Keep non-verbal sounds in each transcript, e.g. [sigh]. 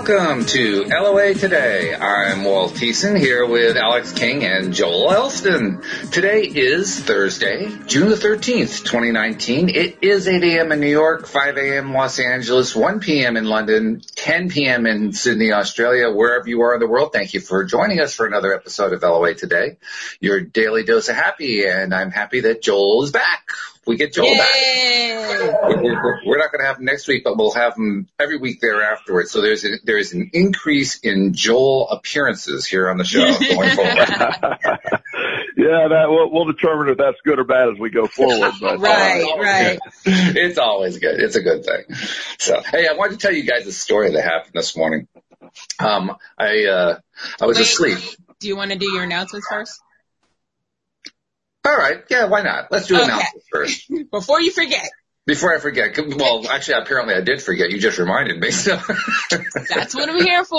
Welcome to LOA Today. I'm Walt Thiessen here with Alex King and Joel Elston. Today is Thursday, June the 13th, 2019. It is 8 a.m. in New York, 5 a.m. Los Angeles, 1 p.m. in London, 10 p.m. in Sydney, Australia, wherever you are in the world. Thank you for joining us for another episode of LOA Today, your daily dose of happy. And I'm happy that Joel is back we get Joel Yay! back. We're, we're not going to have him next week, but we'll have him every week thereafter. So there's a, there's an increase in Joel appearances here on the show [laughs] going forward. [laughs] yeah, that we'll, we'll determine if that's good or bad as we go forward. But, [laughs] right, uh, right. It's always good. It's a good thing. So, hey, I wanted to tell you guys a story that happened this morning. Um, I uh, I was Wait, asleep. Do you want to do your announcements first? All right. Yeah, why not? Let's do okay. announcements first. [laughs] Before you forget. Before I forget, well, actually, apparently I did forget. You just reminded me. So. [laughs] That's what I'm here for.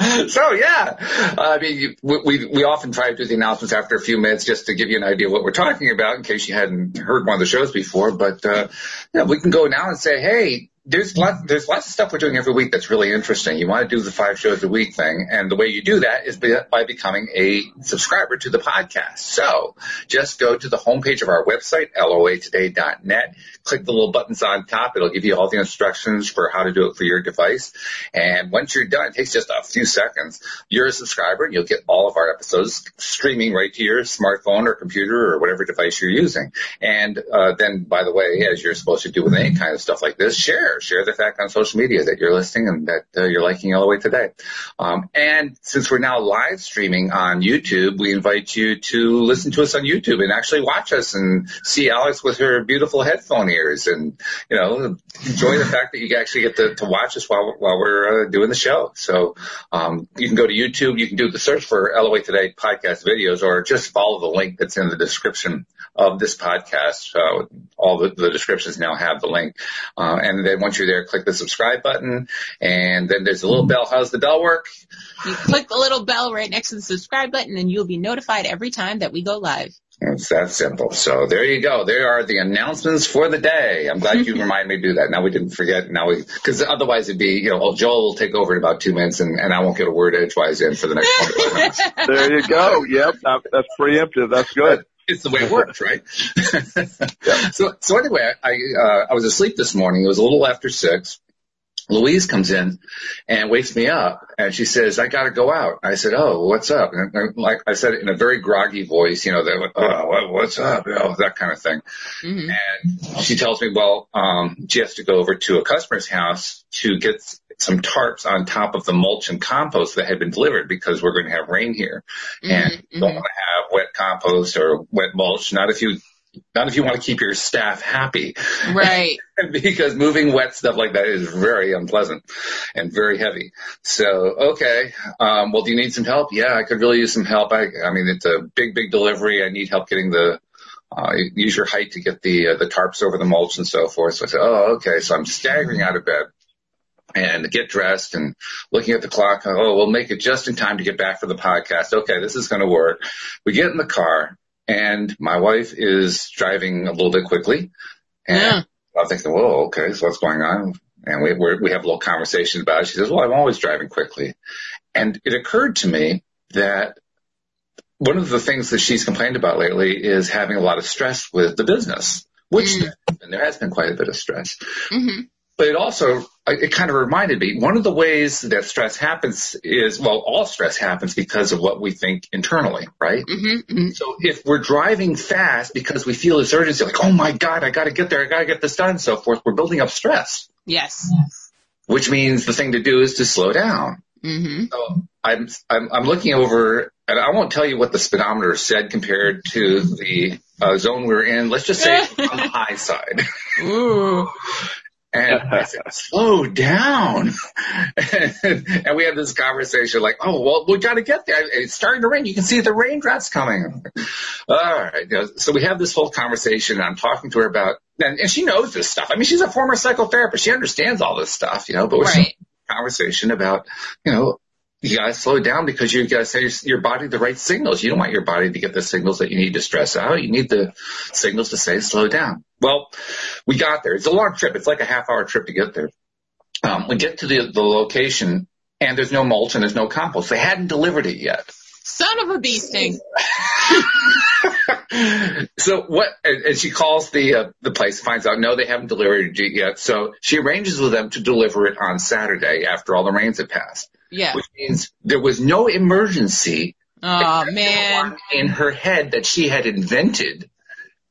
[laughs] so yeah, I mean, we we often try to do the announcements after a few minutes just to give you an idea of what we're talking about in case you hadn't heard one of the shows before. But uh, yeah, we can go now and say, hey, there's lots, there's lots of stuff we're doing every week that's really interesting. You want to do the five shows a week thing. And the way you do that is by becoming a subscriber to the podcast. So just go to the homepage of our website, loatoday.net, click the little buttons on top. It'll give you all the instructions for how to do it for your device. And once you're done, it takes just a few seconds. You're a subscriber and you'll get all of our episodes streaming right to your smartphone or computer or whatever device you're using. And, uh, then by the way, as you're supposed to do with any kind of stuff like this, share share. Share the fact on social media that you're listening and that uh, you're liking LOA today. Um, and since we're now live streaming on YouTube, we invite you to listen to us on YouTube and actually watch us and see Alex with her beautiful headphone ears and, you know, enjoy the fact that you actually get to, to watch us while, while we're uh, doing the show. So, um, you can go to YouTube, you can do the search for LOA Today podcast videos or just follow the link that's in the description of this podcast. Uh, all the, the descriptions now have the link. Uh, and then once you're there, click the subscribe button and then there's a little bell. How's the bell work? You click the little bell right next to the subscribe button and you'll be notified every time that we go live. It's that simple. So there you go. There are the announcements for the day. I'm glad you [laughs] reminded me to do that. Now we didn't forget. Now we, cause otherwise it'd be, you know, oh, Joel will take over in about two minutes and, and I won't get a word edgewise in for the next 25 minutes. [laughs] there you go. Yep. That's preemptive. That's good it's the way it works, right? yeah. [laughs] So, so anyway, I, uh, I was asleep this morning. It was a little after six. Louise comes in and wakes me up and she says, I gotta go out. I said, Oh, what's up? And like I said in a very groggy voice, you know, that, oh, what's up? You know, that kind of thing. Mm-hmm. And she tells me, well, um, she has to go over to a customer's house to get some tarps on top of the mulch and compost that had been delivered because we're going to have rain here mm-hmm. and mm-hmm. don't want to have wet compost or wet mulch. Not if you not if you want to keep your staff happy. Right. [laughs] because moving wet stuff like that is very unpleasant and very heavy. So, okay. Um, well, do you need some help? Yeah, I could really use some help. I, I mean, it's a big, big delivery. I need help getting the, uh, use your height to get the, uh, the tarps over the mulch and so forth. So I said, oh, okay. So I'm staggering out of bed and get dressed and looking at the clock. Oh, we'll make it just in time to get back for the podcast. Okay, this is going to work. We get in the car and my wife is driving a little bit quickly. And yeah. I'm thinking, whoa, okay, so what's going on? And we we have a little conversation about it. She says, well, I'm always driving quickly. And it occurred to me that one of the things that she's complained about lately is having a lot of stress with the business, which mm. and there has been quite a bit of stress. Mm-hmm but it also it kind of reminded me one of the ways that stress happens is well all stress happens because of what we think internally right mm-hmm, mm-hmm. so if we're driving fast because we feel this urgency like oh my god i got to get there i got to get this done and so forth we're building up stress yes yes. which means the thing to do is to slow down mm-hmm. so I'm, I'm i'm looking over and i won't tell you what the speedometer said compared to the uh, zone we are in let's just say on the [laughs] high side Ooh. And [laughs] I said, slow down. [laughs] and, we had this conversation like, oh, well, we got to get there. It's starting to rain. You can see the raindrops coming. All right. So we have this whole conversation. And I'm talking to her about, and, and she knows this stuff. I mean, she's a former psychotherapist. She understands all this stuff, you know, but we're right. conversation about, you know, you gotta slow down because you gotta send your body the right signals. You don't want your body to get the signals that you need to stress out. You need the signals to say slow down. Well, we got there. It's a long trip. It's like a half hour trip to get there. um, we get to the, the location and there's no mulch and there's no compost. They hadn't delivered it yet. Son of a bee sting. [laughs] so what? And she calls the uh, the place, finds out no, they haven't delivered it yet. So she arranges with them to deliver it on Saturday after all the rains have passed. Yeah. Which means there was no emergency. Oh man. In her head that she had invented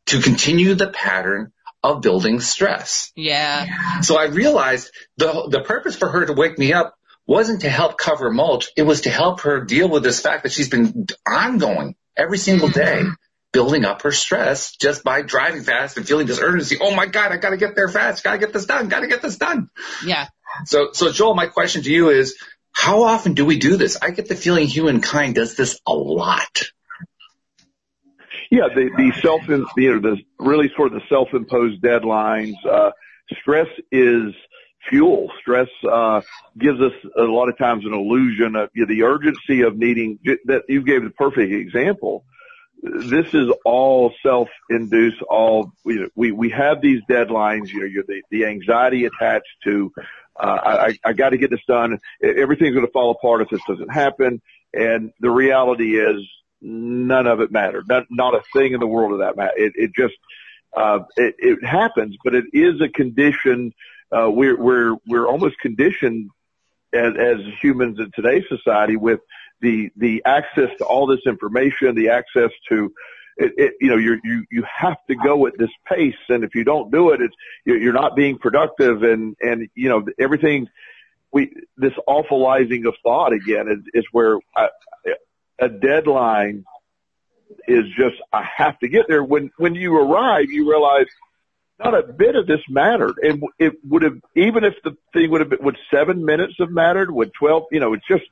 to continue the pattern of building stress. Yeah. So I realized the the purpose for her to wake me up wasn't to help cover mulch. It was to help her deal with this fact that she's been ongoing every single mm-hmm. day building up her stress just by driving fast and feeling this urgency. Oh my God, I gotta get there fast. Gotta get this done. Gotta get this done. Yeah. So, so Joel, my question to you is, how often do we do this? I get the feeling humankind does this a lot. Yeah, the, the self, you know, the really sort of the self-imposed deadlines. Uh, stress is fuel. Stress uh, gives us a lot of times an illusion of you know, the urgency of needing. That you gave the perfect example. This is all self-induced. All you know, we we have these deadlines. You know, the the anxiety attached to. Uh, I I got to get this done. Everything's going to fall apart if this doesn't happen. And the reality is, none of it mattered. Not not a thing in the world of that matter. It it just uh, it, it happens, but it is a condition uh, we're we're we're almost conditioned as as humans in today's society with the the access to all this information, the access to it, it, you know, you you you have to go at this pace, and if you don't do it, it's you're not being productive, and and you know everything. We this awfulizing of thought again is is where I, a deadline is just I have to get there. When when you arrive, you realize not a bit of this mattered. And it would have, even if the thing would have been, would seven minutes have mattered? Would 12, you know, it's just,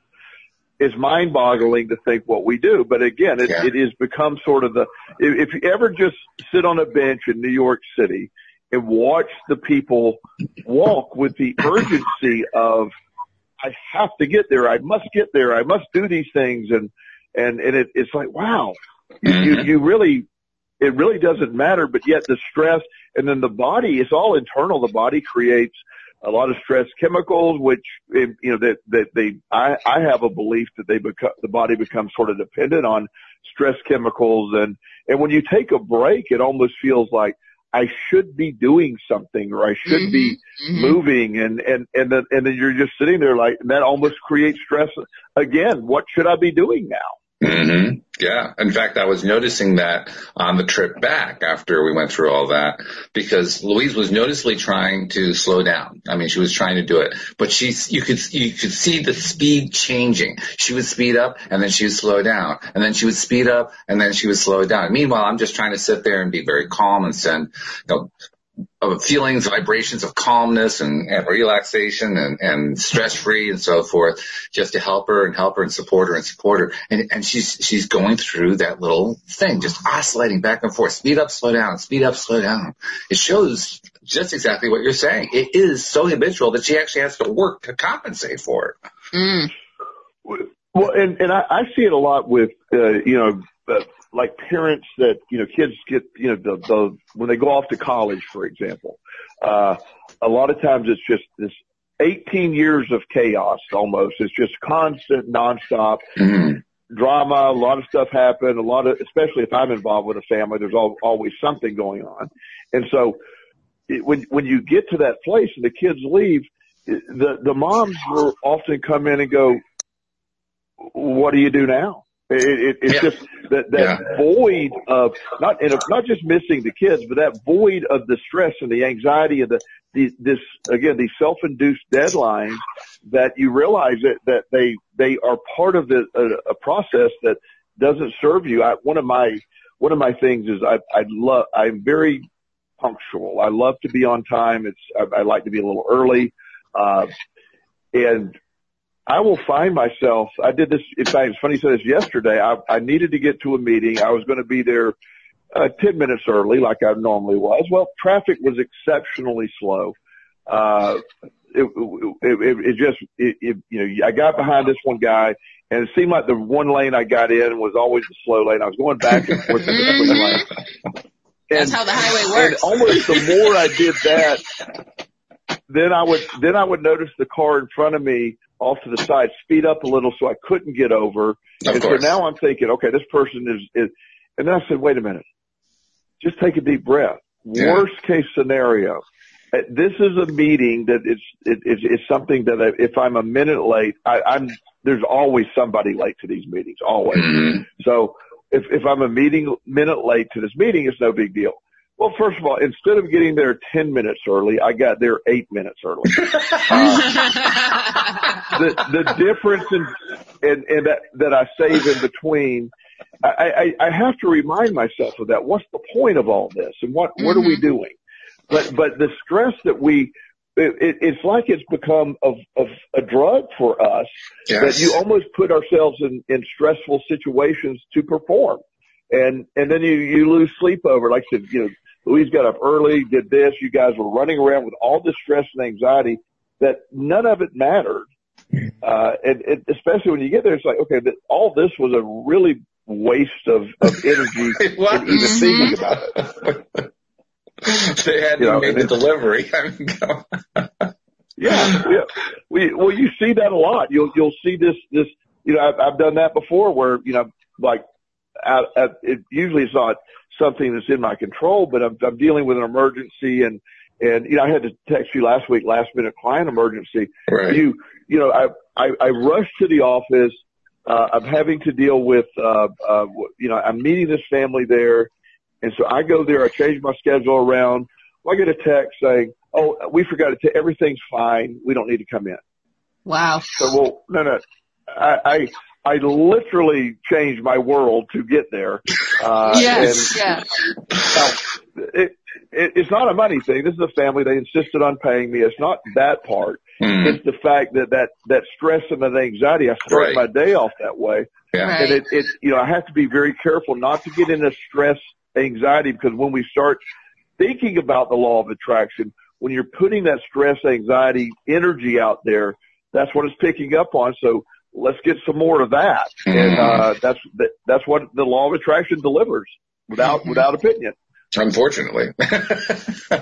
it's mind boggling to think what we do. But again, it, yeah. it has become sort of the, if, you ever just sit on a bench in New York City and watch the people walk with the [laughs] urgency of, I have to get there. I must get there. I must do these things. And, and, and it, it's like, wow, you, you, mm-hmm. you really, it really doesn't matter, but yet the stress and then the body, it's all internal. The body creates a lot of stress chemicals, which, you know, that, that they, I, I have a belief that they become, the body becomes sort of dependent on stress chemicals. And, and when you take a break, it almost feels like, I should be doing something or I should mm-hmm, be mm-hmm. moving and, and, and then, and then you're just sitting there like, and that almost creates stress again. What should I be doing now? Mm-hmm. Yeah. In fact, I was noticing that on the trip back after we went through all that because Louise was noticeably trying to slow down. I mean, she was trying to do it, but she's, you could, you could see the speed changing. She would speed up and then she would slow down and then she would speed up and then she would slow down. Meanwhile, I'm just trying to sit there and be very calm and send, you know, of feelings, vibrations of calmness and, and relaxation and, and stress free and so forth, just to help her and help her and support her and support her. And, and she's, she's going through that little thing, just oscillating back and forth, speed up, slow down, speed up, slow down. It shows just exactly what you're saying. It is so habitual that she actually has to work to compensate for it. Mm. Well, and, and I, I see it a lot with, uh, you know, uh, like parents that, you know, kids get, you know, the, the, when they go off to college, for example, uh, a lot of times it's just this 18 years of chaos almost. It's just constant, nonstop mm-hmm. drama. A lot of stuff happen. A lot of, especially if I'm involved with a family, there's al- always something going on. And so it, when, when you get to that place and the kids leave, the, the moms will often come in and go, what do you do now? It, it, it's yeah. just that, that yeah. void of not, and not just missing the kids, but that void of the stress and the anxiety and the, the this, again, these self-induced deadlines that you realize that, that they, they are part of the, a, a process that doesn't serve you. I, one of my, one of my things is I, I love, I'm very punctual. I love to be on time. It's, I, I like to be a little early. Uh, and I will find myself. I did this. In fact, it's funny you said this yesterday. I, I needed to get to a meeting. I was going to be there uh, ten minutes early, like I normally was. Well, traffic was exceptionally slow. Uh, it, it, it, it just, it, it, you know, I got behind this one guy, and it seemed like the one lane I got in was always the slow lane. I was going back and forth in between lanes. That's how the highway works. And almost the more I did that, then I would then I would notice the car in front of me off to the side speed up a little so I couldn't get over. Of and course. so now I'm thinking, okay, this person is, is and then I said, wait a minute, just take a deep breath. Yeah. Worst case scenario. uh, This is a meeting that is it, it's, it's something that I, if I'm a minute late, I, I'm there's always somebody late to these meetings, always. Mhm. So if if I'm a meeting minute late to this meeting, it's no big deal. Well, first of all, instead of getting there ten minutes early, I got there eight minutes early. [laughs] the the difference in in, in that that I save in between, I, I I have to remind myself of that. What's the point of all this, and what what are we mm-hmm. doing? But but the stress that we it, it, it's like it's become of, of a drug for us Yes. that you almost put ourselves in, in stressful situations to perform. And, and then you, you lose sleep over, it. like I said, you know, Louise got up early, did this, you guys were running around with all this stress and anxiety that none of it mattered. Uh, and, and especially when you get there, it's like, okay, all this was a really waste of, of [laughs] energy It was. and even thinking about it. [laughs] they had You know, made the delivery. [laughs] I mean. Yeah, yeah. We, well, you see that a lot. You'll you'll see this this. You know, I've, I've done that before, where you know, like, out, at, it usually it's not something that's in my control, but I'm, I'm dealing with an emergency, and and you know, I had to text you last week, last minute client emergency. right. You you know, I I, I rushed to the office. Uh, I'm having to deal with, uh, uh, you know, I'm meeting this family there. And so I go there, I change my schedule around. Well, I get a text saying, Oh, we forgot to tell everything's fine. We don't need to come in. wow. So, well, no, no, I, I, I literally changed my world to get there. Uh, [laughs] yes. Yeah. now, it, it, it's not a money thing. This is a family. They insisted on paying me. It's not that part. Mhm. It's the fact that that that stress and that anxiety. I start Right. my day off that way, Yeah. Right. and it, it you know I have to be very careful not to get into stress anxiety because when we start thinking about the law of attraction, when you're putting that stress anxiety energy out there, that's what it's picking up on. So let's get some more of that, and uh, that's that's what the law of attraction delivers without without opinion. Unfortunately. [laughs]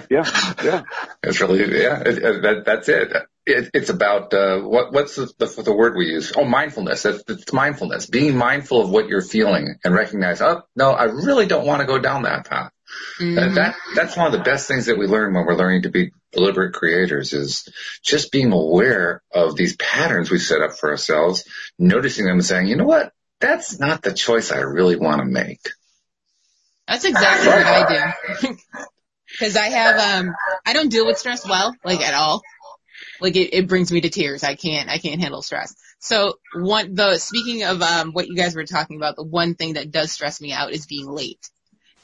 Yeah, yeah. It's really, yeah, it, it, that, that's it. it. It's about, uh, what, what's the, the, the word we use? Oh, mindfulness. That's, it's mindfulness. Being mindful of what you're feeling and recognize, oh, no, I really don't want to go down that path. Mhm. And that, that's one of the best things that we learn when we're learning to be deliberate creators is just being aware of these patterns we set up for ourselves, noticing them and saying, you know what? That's not the choice I really want to make. That's exactly what I do. [laughs] Cause I have, um, I don't deal with stress well, like at all. Like it, it brings me to tears. I can't, I can't handle stress. So one, the, speaking of, um, what you guys were talking about, the one thing that does stress me out is being late.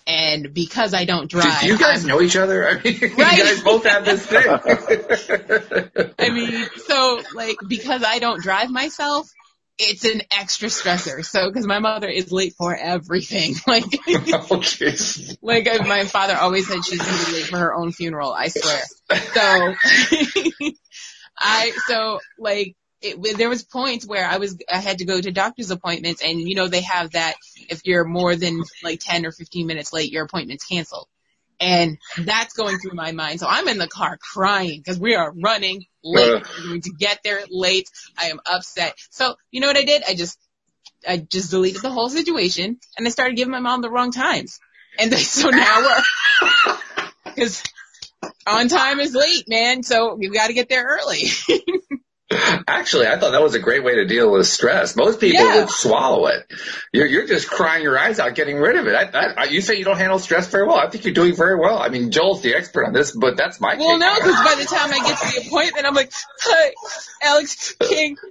And because I don't drive, do you guys I'm- know each other? I mean, [laughs] Right. you guys both have this thing. [laughs] I mean, so like because I don't drive myself, it's an extra stressor. So because my mother is late for everything, [laughs] like oh, like my father always said she's gonna be late for her own funeral. I swear. So I so like it, there was points where I was I had to go to doctor's appointments, and you know they have that if you're more than like ten or fifteen minutes late, your appointment's canceled. And that's going through my mind. So I'm in the car crying because we are running late. Ugh. We're going to get there late. I am upset. So you know what I did? I just, I just deleted the whole situation and I started giving my mom the wrong times. And then, so now we're, [laughs] cause on time is late, man. So we've got to get there early. [laughs] Actually, I thought that was a great way to deal with stress. Most people Yeah. would swallow it. You're, you're just crying your eyes out, getting rid of it. I, I, you say you don't handle stress very well. I think you're doing very well. I mean, Joel's the expert on this, but that's my well, no, cause by the time I get to the appointment, I'm like, hi, Alex King. [laughs]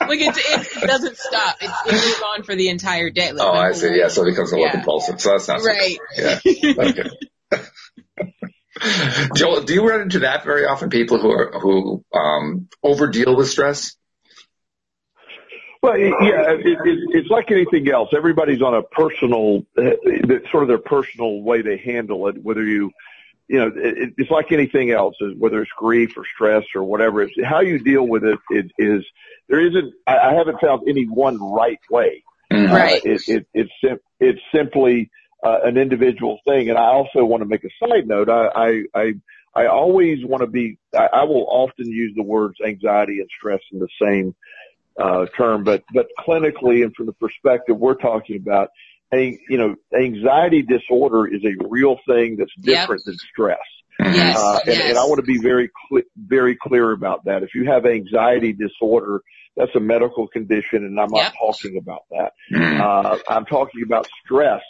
like it, it doesn't stop. It, it goes on for the entire day. Like Oh, I see. Yeah, so it becomes a little Yeah. compulsive. So that's not so Right. Yeah. Okay. [laughs] [laughs] Joel, do you run into that very often? People who are who um, over deal with stress. Well, yeah, it, it, it's like anything else. Everybody's on a personal, uh, sort of their personal way they handle it. Whether you, you know, it, it's like anything else. Whether it's grief or stress or whatever, it's how you deal with it. It is there isn't. I, I haven't found any one right way. Mhm. Right. Uh, it, it, it's sim- it's simply uh, an individual thing. And I also want to make a side note. I, I, I, I always want to be, I, I will often use the words anxiety and stress in the same, uh, term, but, but clinically and from the perspective we're talking about, a, you know, anxiety disorder is a real thing that's different yep. than stress. Yes, uh, and, yes. and I want to be very, cl- very clear about that. If you have anxiety disorder, that's a medical condition and I'm not yep. talking about that. Mm-hmm. Uh, I'm talking about stress,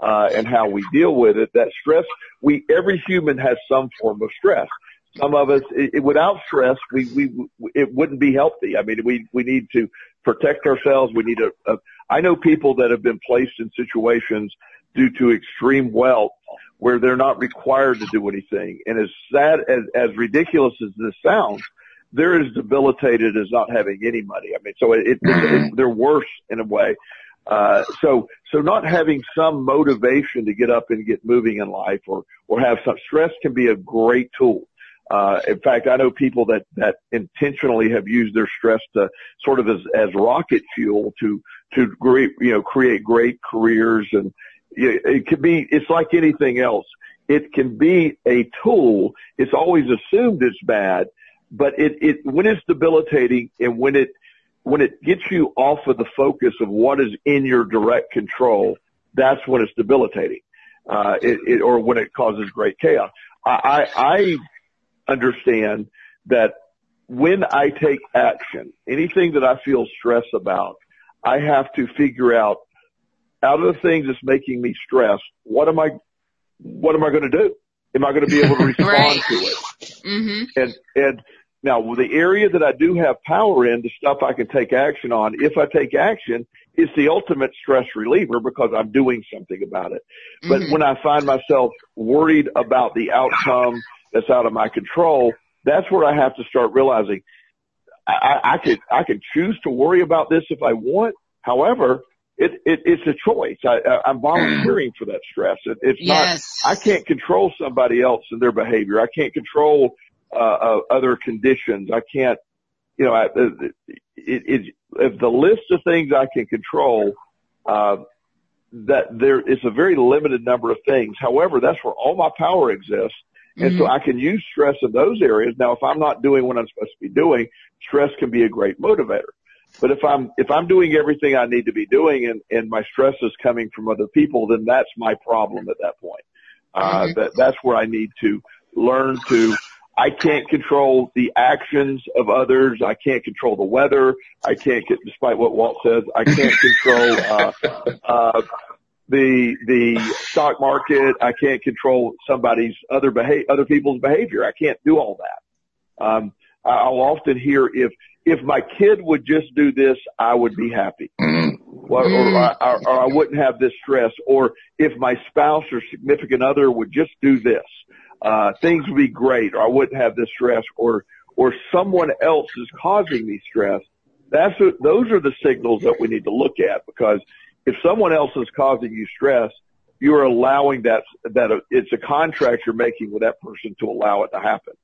uh, and how we deal with it. That stress, we, every human has some form of stress. Some of us, it, it, without stress, we, we, it wouldn't be healthy. I mean, we, we need to protect ourselves. We need a I know people that have been placed in situations due to extreme wealth where they're not required to do anything. And as sad as, as ridiculous as this sounds, they're as debilitated as not having any money. I mean, so it, it, it they're worse in a way. Uh, so, so not having some motivation to get up and get moving in life or, or have some stress can be a great tool. Uh, in fact, I know people that, that intentionally have used their stress to sort of as, as rocket fuel to, to great, you know, create great careers and it it could be, it's like anything else. It can be a tool. It's always assumed it's bad, but it, it, when it's debilitating and when it, when it gets you off of the focus of what is in your direct control, that's when it's debilitating. Uh, it, it, or when it causes great chaos. I, I, I understand that when I take action, anything that I feel stress about, I have to figure out out of the things that's making me stressed, what am I, what am I going to do? Am I going to be able to [laughs] respond right. to it? Mm-hmm. And, and now the area that I do have power in, the stuff I can take action on, if I take action, is the ultimate stress reliever because I'm doing something about it. Mm-hmm. But when I find myself worried about the outcome that's out of my control, that's where I have to start realizing I, I could, I could choose to worry about this if I want. However, it, it, it's a choice. I, I, I'm volunteering for that stress. It, it's yes. not, I can't control somebody else and their behavior. I can't control, uh, uh, other conditions. I can't, you know, I, it, it, if the list of things I can control, uh, that there is a very limited number of things. However, that's where all my power exists. And mm-hmm. so I can use stress in those areas. Now, if I'm not doing what I'm supposed to be doing, stress can be a great motivator. But if I'm, if I'm doing everything I need to be doing and, and my stress is coming from other people, then that's my problem at that point. Uh, mm-hmm. that, that's where I need to learn to, I can't control the actions of others. I can't control the weather. I can't get, despite what Walt says, I can't [laughs] control, uh, uh, the, the stock market. I can't control somebody's other behavior, other people's behavior. I can't do all that. Um, I'll often hear if, if my kid would just do this, I would be happy. Mm. Or, or, or, or I wouldn't have this stress. Or if my spouse or significant other would just do this, uh, things would be great. Or I wouldn't have this stress. Or, or someone else is causing me stress. That's a, those are the signals that we need to look at because if someone else is causing you stress, you're allowing that, that it's a contract you're making with that person to allow it to happen.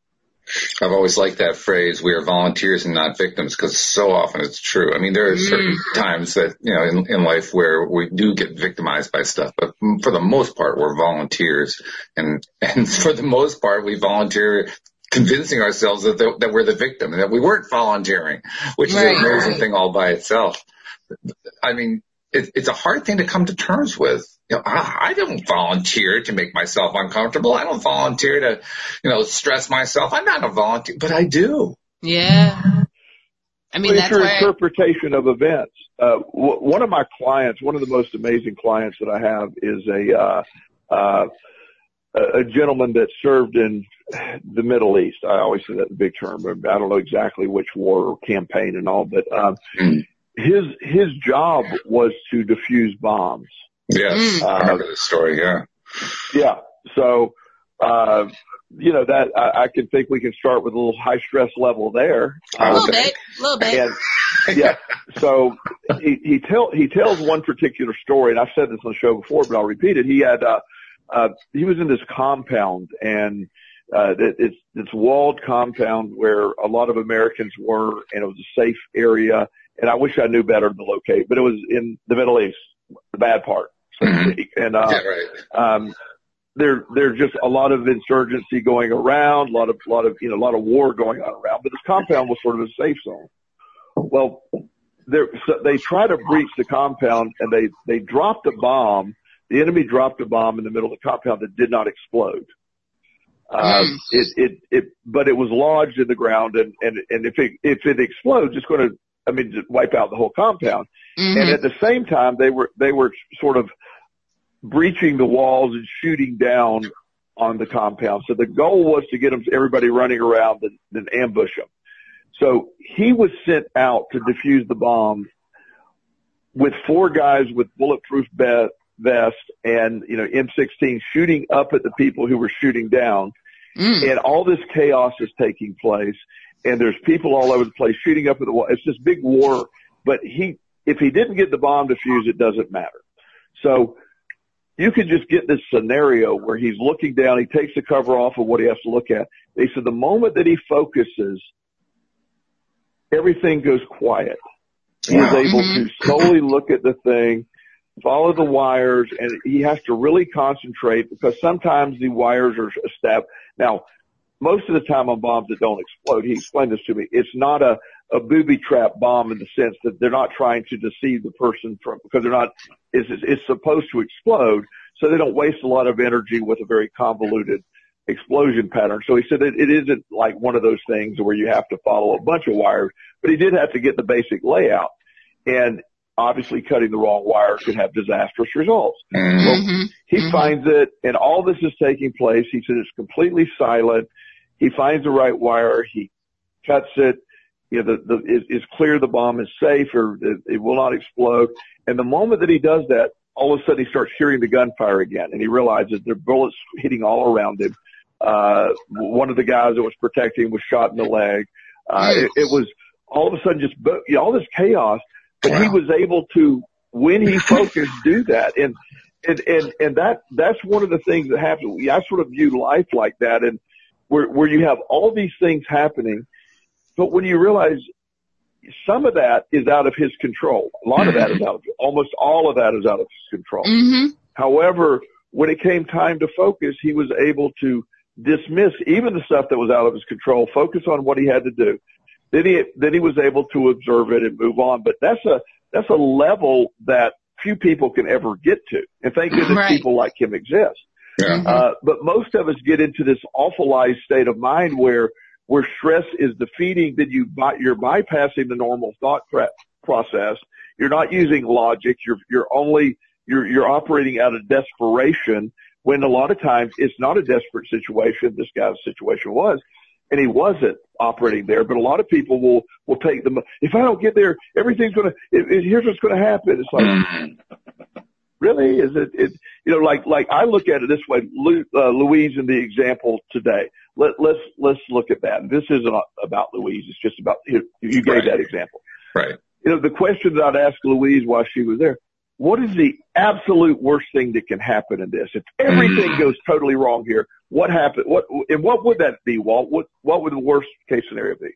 I've always liked that phrase, we are volunteers and not victims, because so often it's true. I mean, there are certain mm. times that, you know, in, in life where we do get victimized by stuff, but for the most part, we're volunteers. And, and for the most part, we volunteer convincing ourselves that, the, that we're the victim and that we weren't volunteering, which is an amazing right. thing all by itself. I mean, it, it's a hard thing to come to terms with. You know, I, I don't volunteer to make myself uncomfortable. I don't volunteer to, you know, stress myself. I'm not a volunteer, but I do. Yeah. I mean, well, that's your why interpretation of events. Uh, w- one of my clients, one of the most amazing clients that I have is a, uh, uh, a gentleman that served in the Middle East. I always say that in big term, but I don't know exactly which war or campaign and all, but, um, mm his his job was to defuse bombs. Yes, uh, I remember this story. Yeah, yeah. So, uh, you know that I, I can think we can start with a little high stress level there. A little bit, a little bit. And, yeah. So he he tell he tells one particular story, and I've said this on the show before, but I'll repeat it. He had uh, uh, he was in this compound and. Uh, it's, it's walled compound where a lot of Americans were and it was a safe area and I wish I knew better to locate, but it was in the Middle East, the bad part. so to speak. And, uh, Yeah, right. um, there, there's just a lot of insurgency going around, a lot of, a lot of, you know, a lot of war going on around, but this compound was sort of a safe zone. Well, there, so they try to breach the compound and they, they dropped a bomb. The enemy dropped a bomb in the middle of the compound that did not explode. Uh, Mm. it, it, it, but it was lodged in the ground and, and, and if it, if it explodes, it's going to, I mean, wipe out the whole compound. And Mhm. at the same time, they were, they were sort of breaching the walls and shooting down on the compound. So the goal was to get them, everybody running around and then ambush them. So he was sent out to defuse the bomb with four guys with bulletproof vest and, you know, M16 shooting up at the people who were shooting down. Mm. And all this chaos is taking place and there's people all over the place shooting up at the wall. It's this big war, but he, if he didn't get the bomb defused, it doesn't matter. So you can just get this scenario where he's looking down, he takes the cover off of what he has to look at. They said the moment that he focuses, everything goes quiet. He is Wow. able Mhm. to slowly look at the thing, follow the wires, and he has to really concentrate because sometimes the wires are stabbed. Now, most of the time on bombs that don't explode, he explained this to me, it's not a, a booby trap bomb in the sense that they're not trying to deceive the person from, because they're not, it's- it's supposed to explode, so they don't waste a lot of energy with a very convoluted explosion pattern. So he said it, it isn't like one of those things where you have to follow a bunch of wires, but he did have to get the basic layout. And obviously cutting the wrong wire could have disastrous results. Mhm. Mhm. He Mhm. finds it and all this is taking place. He said it's completely silent. He finds the right wire. He cuts it. You know, the, the, it, it's clear the bomb is safe or it, it will not explode. And the moment that he does that, all of a sudden he starts hearing the gunfire again and he realizes there are bullets hitting all around him. Uh, one of the guys that was protecting him was shot in the leg. Uh, it, it was all of a sudden just, you know, all this chaos, but he was able to, when he [laughs] focused, do that. And, and, and, and that, that's one of the things that happens. I sort of view life like that and where, where you have all these things happening, but when you realize some of that is out of his control, a lot of that is out of, [laughs] almost all of that is out of his control. Mhm. However, when it came time to focus, he was able to dismiss even the stuff that was out of his control, focus on what he had to do. Then he, then he was able to observe it and move on. But that's a, that's a level that few people can ever get to. And thank [clears throat] goodness Right. people like him exist. Yeah. Uh, but most of us get into this awfulized state of mind where, where stress is defeating, that you, you're bypassing the normal thought pra- process. You're not using logic. You're, you're only, you're, you're operating out of desperation when a lot of times it's not a desperate situation. This guy's situation was, and he wasn't operating there. But a lot of people will, will take them, if I don't get there, everything's going to, it, it, here's what's going to happen. It's like, Mhm. really? Is it, it, you know, like, like I look at it this way, Lu, uh, Louise in the example today. Let, let's, let's look at that. This isn't about Louise. It's just about, you, you gave Right. that example. Right. You know, the question that I'd ask Louise while she was there, what is the absolute worst thing that can happen in this? If everything Mm. goes totally wrong here, what happened? What, and what would that be, Walt? What, what would the worst case scenario be?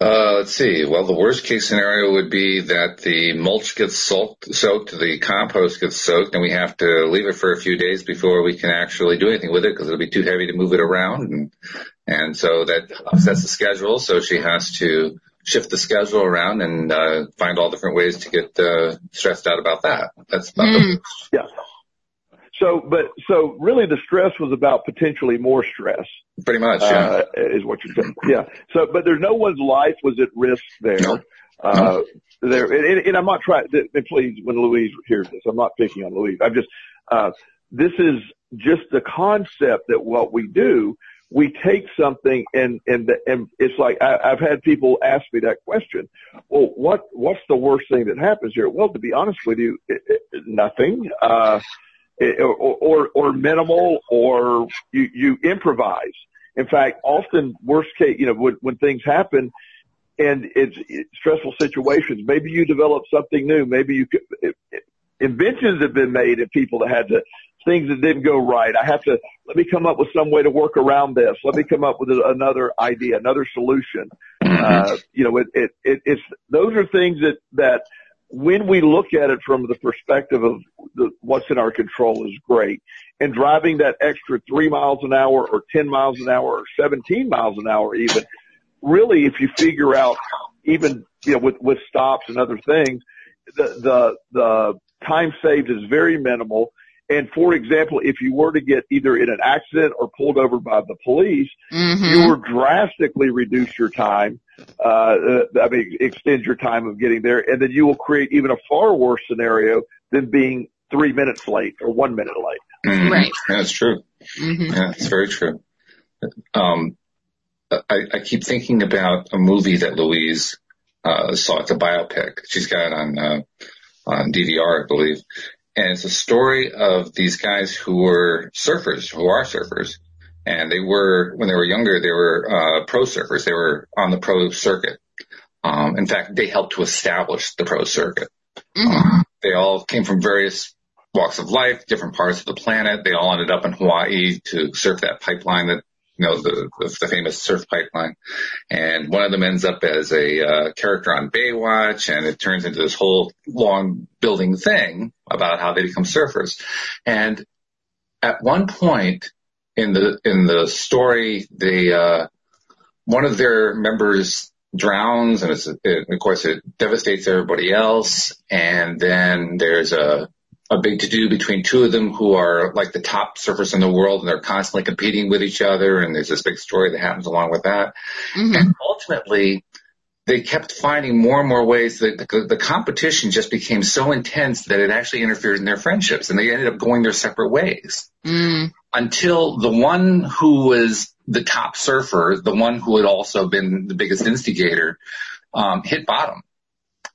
Uh, let's see. Well, the worst case scenario would be that the mulch gets soaked, soaked, the compost gets soaked, and we have to leave it for a few days before we can actually do anything with it because it'll be too heavy to move it around, and and so that upsets the schedule. So she has to shift the schedule around and uh, find all different ways to get uh, stressed out about that. That's about Mm. the Yeah. So, but, so really the stress was about potentially more stress. pretty much. Yeah. uh, is what you're saying. Yeah. So, but there's no one's life was at risk there. No. Uh, there, and, and I'm not trying, and please, when Louise hears this, I'm not picking on Louise. I'm just, uh, this is just the concept that what we do, we take something and, and, the, and it's like, I, I've had people ask me that question. Well, what, what's the worst thing that happens here? Well, to be honest with you, it, it, nothing. Uh, or, or, or minimal or you, you improvise. In fact, often worst case, you know, when, when things happen and it's, it's stressful situations, maybe you develop something new. Maybe you could, it, it, inventions have been made of people that had to, things that didn't go right. I have to, let me come up with some way to work around this. Let me come up with another idea, another solution. Mhm. Uh, you know, it, it, it, it's, those are things that, that when we look at it from the perspective of the, what's in our control is great. And driving that extra three miles an hour or 10 miles an hour or 17 miles an hour even, really if you figure out even, you know, with, with stops and other things, the, the, the time saved is very minimal. And for example, if you were to get either in an accident or pulled over by the police, Mm-hmm. you will drastically reduce your time. Uh, uh, I mean, extend your time of getting there, and then you will create even a far worse scenario than being three minutes late or one minute late. Mhm. Right. That's true. hmm Yeah, it's very true. Um, I, I keep thinking about a movie that Louise uh, saw. It's a biopic. She's got it on uh, on DVR, I believe, and it's a story of these guys who were surfers, who are surfers, and they were when they were younger, they were uh, pro surfers. They were on the pro circuit. Um, in fact, they helped to establish the pro circuit. hmm They all came from various walks of life, different parts of the planet. They all ended up in Hawaii to surf that pipeline that, you know, the, the, famous surf pipeline. And one of them ends up as a uh, character on Baywatch and it turns into this whole long building thing about how they become surfers. And at one point in the, in the story, they, uh, one of their members drowns and it, of course it devastates everybody else. And then there's a, a big to do between two of them who are like the top surfers in the world and they're constantly competing with each other. And there's this big story that happens along with that. hmm And ultimately, they kept finding more and more ways that the, the competition just became so intense that it actually interfered in their friendships and they ended up going their separate ways mm until the one who was the top surfer, the one who had also been the biggest instigator, um, hit bottom.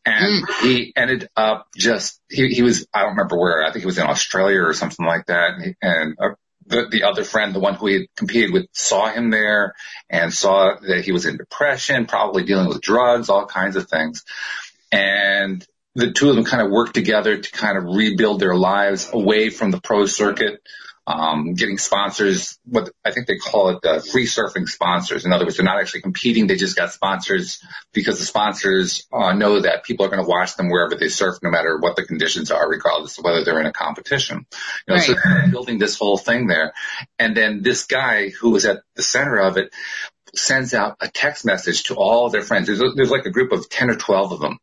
And he ended up just, he, he was, I don't remember where, I think he was in Australia or something like that. And, he- and uh, the, the other friend, the one who he had competed with, saw him there and saw that he was in depression, probably dealing with drugs, all kinds of things. And the two of them kind of worked together to kind of rebuild their lives away from the pro circuit, um, getting sponsors, what I think they call it, uh, free surfing sponsors. In other words, they're not actually competing. They just got sponsors because the sponsors uh, know that people are going to watch them wherever they surf, no matter what the conditions are, regardless of whether they're in a competition. You know, so Right. they're building this whole thing there. And then this guy who was at the center of it sends out a text message to all of their friends. There's, there's like a group of 10 or 12 of them.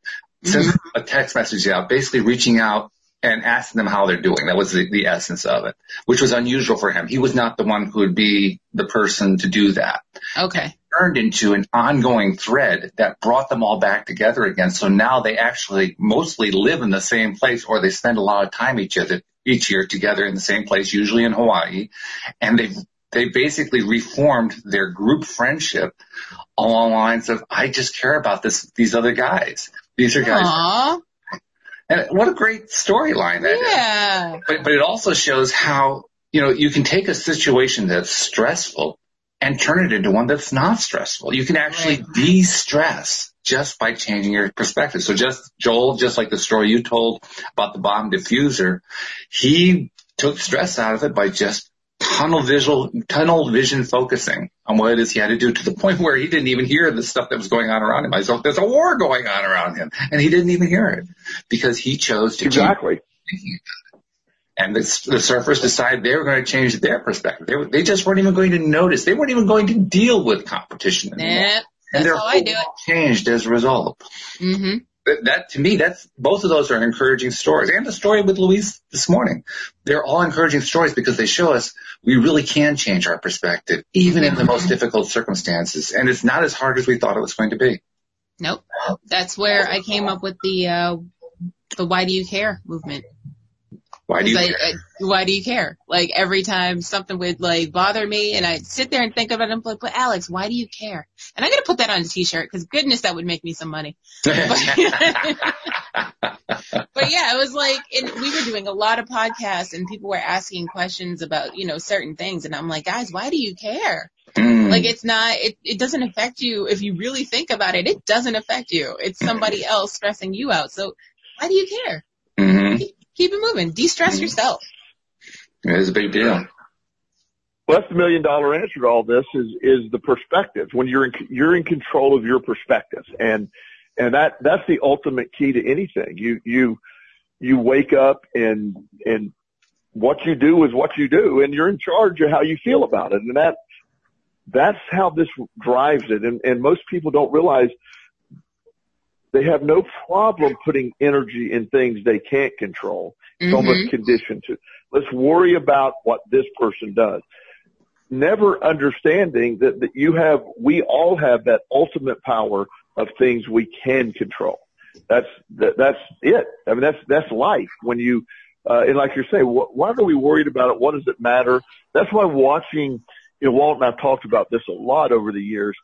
Sends a text message out, basically reaching out and asking them how they're doing. That was the, the essence of it, which was unusual for him. He was not the one who would be the person to do that. Okay. Turned into an ongoing thread that brought them all back together again. So now they actually mostly live in the same place or they spend a lot of time each other, each year together in the same place, usually in Hawaii. And they've, they basically reformed their group friendship along lines of, I just care about this, these other guys. These are guys. Aw. And what a great storyline that is Yeah. but, but it also shows how, you know, you can take a situation that's stressful and turn it into one that's not stressful. You can actually Right. de-stress just by changing your perspective. So just Joel, just like the story you told about the bomb diffuser, he took stress out of it by just tunnel visual, tunnel vision focusing on what it is he had to do to the point where he didn't even hear the stuff that was going on around him. I thought there's a war going on around him and he didn't even hear it because he chose to Exactly. thinking about it. And the, the surfers decided they were going to change their perspective. They, they just weren't even going to notice. They weren't even going to deal with competition anymore. Nah. and That's their how I whole do it. changed as a result. hmm That, to me, that's both of those are encouraging stories. And the story with Louise this morning, they're all encouraging stories because they show us we really can change our perspective, even in the most difficult circumstances. And it's not as hard as we thought it was going to be. Nope. That's where I came up with the uh the why do you care movement. Why do you? care? I, I, why do you care? Like every time something would like bother me and I'd sit there and think about it and be like, but Alex, why do you care? And I'm going to put that on a t-shirt because goodness, that would make me some money. [laughs] [laughs] But yeah, it was like, and we were doing a lot of podcasts and people were asking questions about, you know, certain things. And I'm like, guys, why do you care? Mm. Like it's not, it, it doesn't affect you. If you really think about it, it doesn't affect you. It's somebody [laughs] else stressing you out. So why do you care? Mhm. Keep, keep it moving. De-stress yourself. It is a big deal. Well, that's the million dollar answer to all this is, is the perspective. When you're in, you're in control of your perspective. And, And that, that's the ultimate key to anything. You, you, you wake up and, and what you do is what you do and you're in charge of how you feel about it. And that, that's how this drives it. And, and most people don't realize they have no problem putting energy in things they can't control. It's mm-hmm. almost conditioned to. Let's worry about what this person does. Never understanding that, that you have, we all have that ultimate power of things we can control. That's, that, that's it. I mean, that's, that's life. When you, uh, and like you're saying, wh- why are we worried about it? What does it matter? That's why watching, you know, Walt and I've talked about this a lot over the years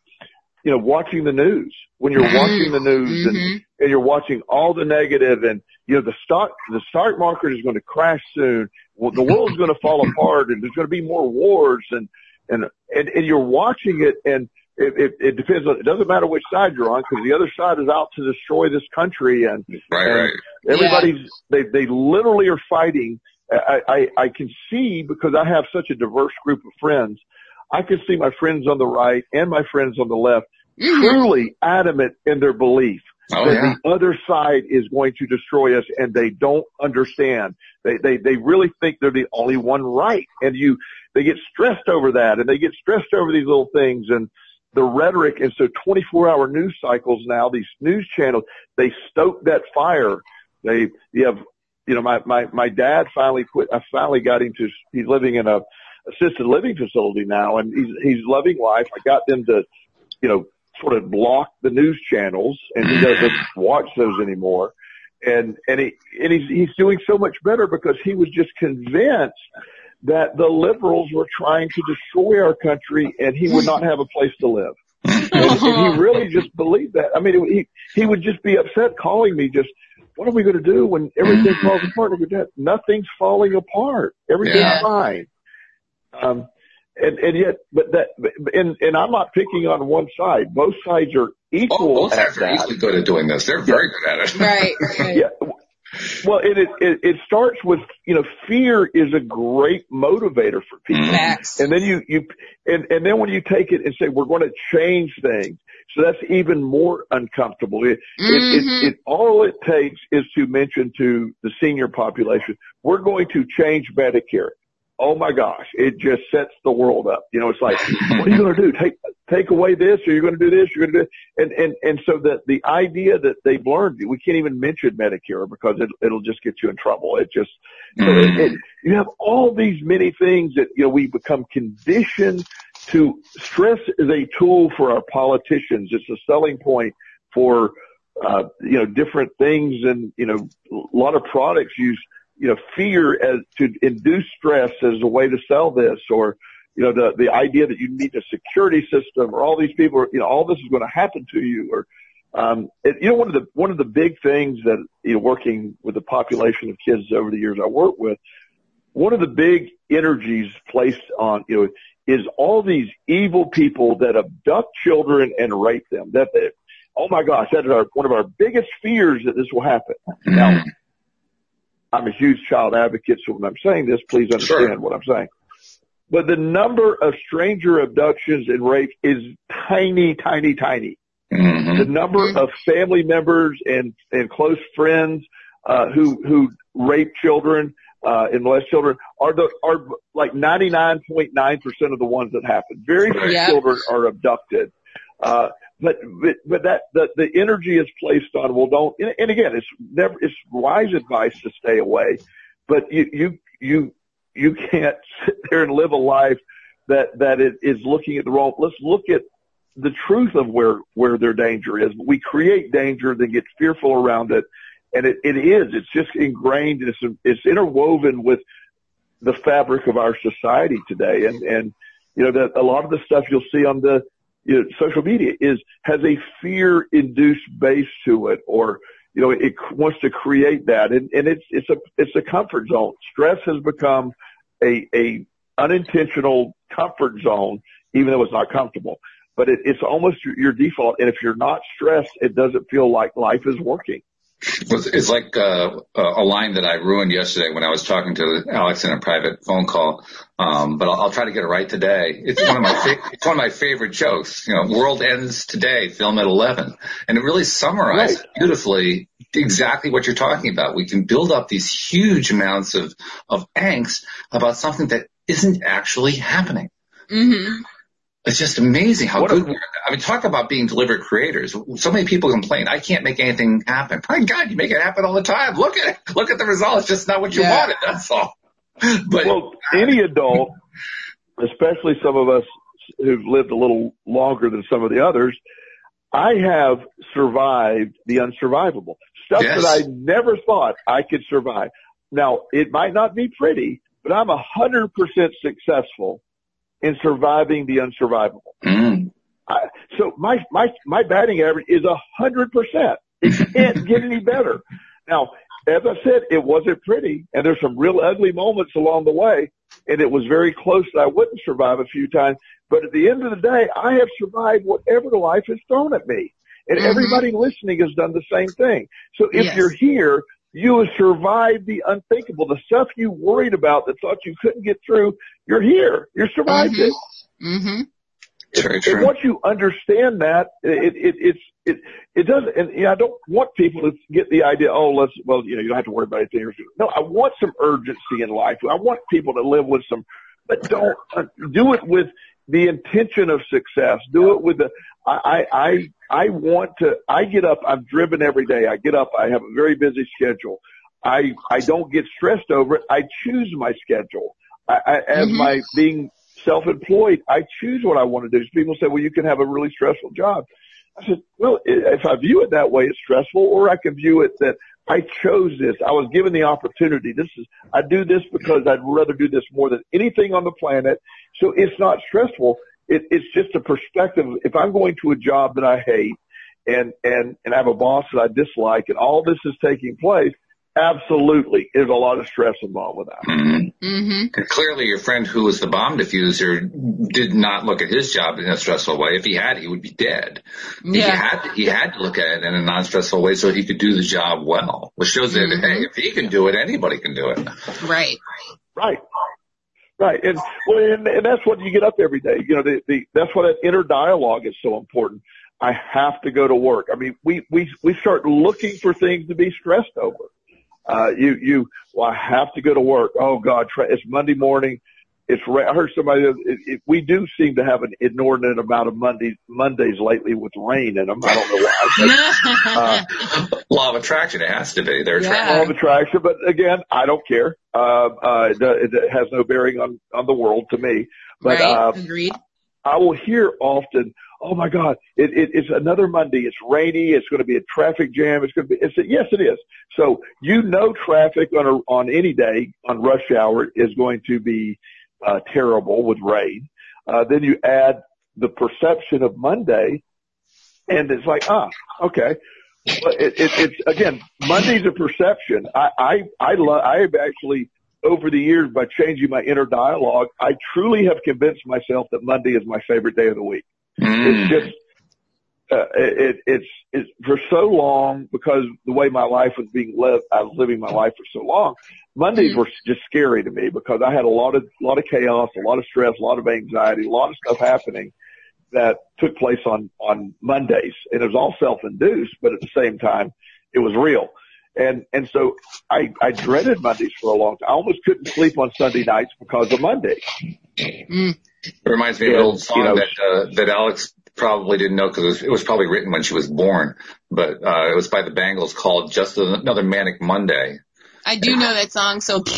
you know, watching the news when you're [laughs] watching the news mm-hmm. and, and you're watching all the negative and, you know, the stock, the stock market is going to crash soon. Well, the world's going [laughs] to fall apart and there's going to be more wars and, and, and, and you're watching it and it, it, it depends on, it doesn't matter which side you're on because the other side is out to destroy this country and, right, and right. everybody's, yeah. they, they literally are fighting. I, I, I can see because I have such a diverse group of friends. I can see my friends on the right and my friends on the left mm-hmm. truly adamant in their belief oh, that yeah. the other side is going to destroy us and they don't understand. They, they, they really think they're the only one right. And you, they get stressed over that and they get stressed over these little things and the rhetoric. And so 24 hour news cycles now, these news channels, they stoke that fire. They, you have, you know, my, my, my dad finally quit. I finally got him to, he's living in a assisted living facility now and he's, he's loving life. I got them to, you know, sort of blocked the news channels and he doesn't [laughs] watch those anymore. And, and he, and he's, he's doing so much better because he was just convinced that the liberals were trying to destroy our country and he would not have a place to live. and, and he really [laughs] just believed that. I mean, he, he would just be upset calling me just, what are we going to do when everything [laughs] falls apart? I go, Dad, nothing's falling apart. Everything's yeah. fine. Um, and and yet, but that, and and I'm not picking on one side. Both sides are equal. Oh, both sides are equally good at doing this. They're very good at it. Right. right. [laughs] yeah. Well, it, it it starts with you know fear is a great motivator for people, Facts. and then you you and and then when you take it and say we're going to change things, so that's even more uncomfortable. It, mm-hmm. it, it, mm-hmm. it all it takes is to mention to the senior population we're going to change Medicare oh my gosh, it just sets the world up. You know, it's like, what are you going to do? [laughs] Take, take away this or you're going to do this, you're going to do it. And, and, and so the, the idea that they've learned, we can't even mention Medicare because it, it'll just get you in trouble. It just, so it, it, you have all these many things that, you know, we become conditioned to stress is a tool for our politicians. It's a selling point for, uh, you know, different things and, you know, a lot of products use you know, fear as to induce stress as a way to sell this or, you know, the, the idea that you need a security system or all these people, are, you know, all this is going to happen to you or, um, it, you know, one of the, one of the big things that, you know, working with the population of kids over the years I work with, one of the big energies placed on, you know, is all these evil people that abduct children and rape them. That, they, oh my gosh, that is our, one of our biggest fears that this will happen. Now, I'm a huge child advocate, so when I'm saying this, please understand sure. what I'm saying. But the number of stranger abductions and rapes is tiny, tiny, tiny. Mm-hmm. The number of family members and, and close friends, uh, who, who rape children, uh, and molest children are the, are like 99.9% of the ones that happen. Very few yeah. children are abducted. Uh, but but, that the, the energy is placed on well don't and again it's never it's wise advice to stay away but you you you you can't [laughs] sit there and live a life that that it is looking at the wrong let's look at the truth of where where their danger is. We create danger then get fearful around it and it, it is it's just ingrained it's it's interwoven with the fabric of our society today and and you know that a lot of the stuff you'll see on the you know, social media is has a fear induced base to it or you know it wants to create that. And, and it's it's a it's a comfort zone. Stress has become a a unintentional comfort zone even though it's not comfortable. But it, it's almost your default. And if you're not stressed it doesn't feel like life is working It's like uh, a line that I ruined yesterday when I was talking to Alex in a private phone call. Um, but I'll, I'll, try to get it right today. It's one of my fa- it's one of my favorite jokes. You know, world ends today, film at eleven, and it really summarizes right. beautifully exactly what you're talking about. We can build up these huge amounts of of angst about something that isn't actually happening. Mm-hmm. It's just amazing how what good. A, I mean, talk about being deliberate creators. So many people complain, I can't make anything happen. My God, you make it happen all the time. Look at it. Look at the result. It's just not what you yeah. wanted. That's all. [laughs] But well, any adult, especially some of us who've lived a little longer than some of the others, I have survived the unsurvivable. Stuff yes. that I never thought I could survive. Now, it might not be pretty, but I'm a hundred percent successful in surviving the unsurvivable. Mm. I, so my, my, my batting average is a hundred percent. It [laughs] can't get any better. Now, as I said, it wasn't pretty and there's some real ugly moments along the way and it was very close that I wouldn't survive a few times. But at the end of the day, I have survived whatever life has thrown at me. And mm-hmm. everybody listening has done the same thing. So if yes. you're here, you have survived the unthinkable. The stuff you worried about that thought you couldn't get through, you're here. You survived mm-hmm. it. Mm-hmm. True, true. And once you understand that, it, it, it's, it, it doesn't, and you know, I don't want people to get the idea, oh, let's, well, you know, you don't have to worry about anything. No, I want some urgency in life. I want people to live with some, but don't uh, do it with the intention of success. Do it with the, I, I, I want to, I get up, I'm driven every day. I get up, I have a very busy schedule. I, I don't get stressed over it. I choose my schedule. I, I as mm-hmm. my being self-employed, I choose what I want to do. People say, well, you can have a really stressful job. I said, well, if I view it that way, it's stressful, or I can view it that I chose this. I was given the opportunity. This is, I do this because I'd rather do this more than anything on the planet. So it's not stressful. It, it's just a perspective. If I'm going to a job that I hate and, and, and I have a boss that I dislike and all this is taking place, absolutely there's a lot of stress involved with that. Mm-hmm. Mm-hmm. clearly your friend who was the bomb diffuser did not look at his job in a stressful way. If he had, he would be dead. Yeah. He had, to, he had to look at it in a non-stressful way so he could do the job well, which shows that, mm-hmm. hey, if he can do it, anybody can do it. Right. Right. Right. And, well, and, and that's what you get up every day. You know, the, the, that's why that inner dialogue is so important. I have to go to work. I mean, we, we, we start looking for things to be stressed over. Uh, you, you, well, I have to go to work. Oh God, it's Monday morning. It's, I heard somebody, it, it, we do seem to have an inordinate amount of Mondays, Mondays lately with rain in them. I don't know why. But, [laughs] uh, law of attraction. It has to be. There's yeah. law of attraction. But again, I don't care. Uh, uh, it, it has no bearing on, on the world to me. But, right. uh, Agreed. I will hear often, oh my God, it, it, it's another Monday. It's rainy. It's going to be a traffic jam. It's going to be, it's, yes, it is. So you know traffic on a, on any day on rush hour is going to be, uh, terrible with rain. Uh, then you add the perception of Monday and it's like, ah, okay. Well, it, it, it's again, Monday's a perception. I, I, I love, I have actually, over the years by changing my inner dialogue, I truly have convinced myself that Monday is my favorite day of the week. Mm. It's just, uh, it, it's, it's for so long because the way my life was being lived, I was living my life for so long. Mondays mm-hmm. were just scary to me because I had a lot of, a lot of chaos, a lot of stress, a lot of anxiety, a lot of stuff happening that took place on, on Mondays and it was all self-induced, but at the same time, it was real. And, and so I, I dreaded Mondays for a long time. I almost couldn't sleep on Sunday nights because of Monday. Mm. It reminds me of an old song you know, that, uh, that Alex probably didn't know because it was, it was probably written when she was born, but, uh, it was by the Bangles called Just Another Manic Monday. I do know that song, so. [laughs]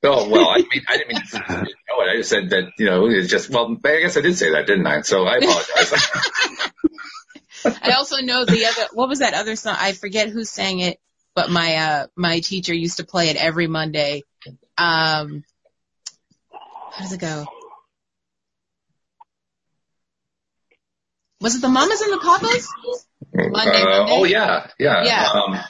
Oh well, I mean, I didn't mean to know it. I just said that you know it's just well. I guess I did say that, didn't I? So I apologize. [laughs] I also know the other. What was that other song? I forget who sang it but my uh my teacher used to play it every Monday. Um how does it go? Was it the Mamas and the Papas? Monday, uh, Monday? Oh yeah, yeah. Yeah. Um,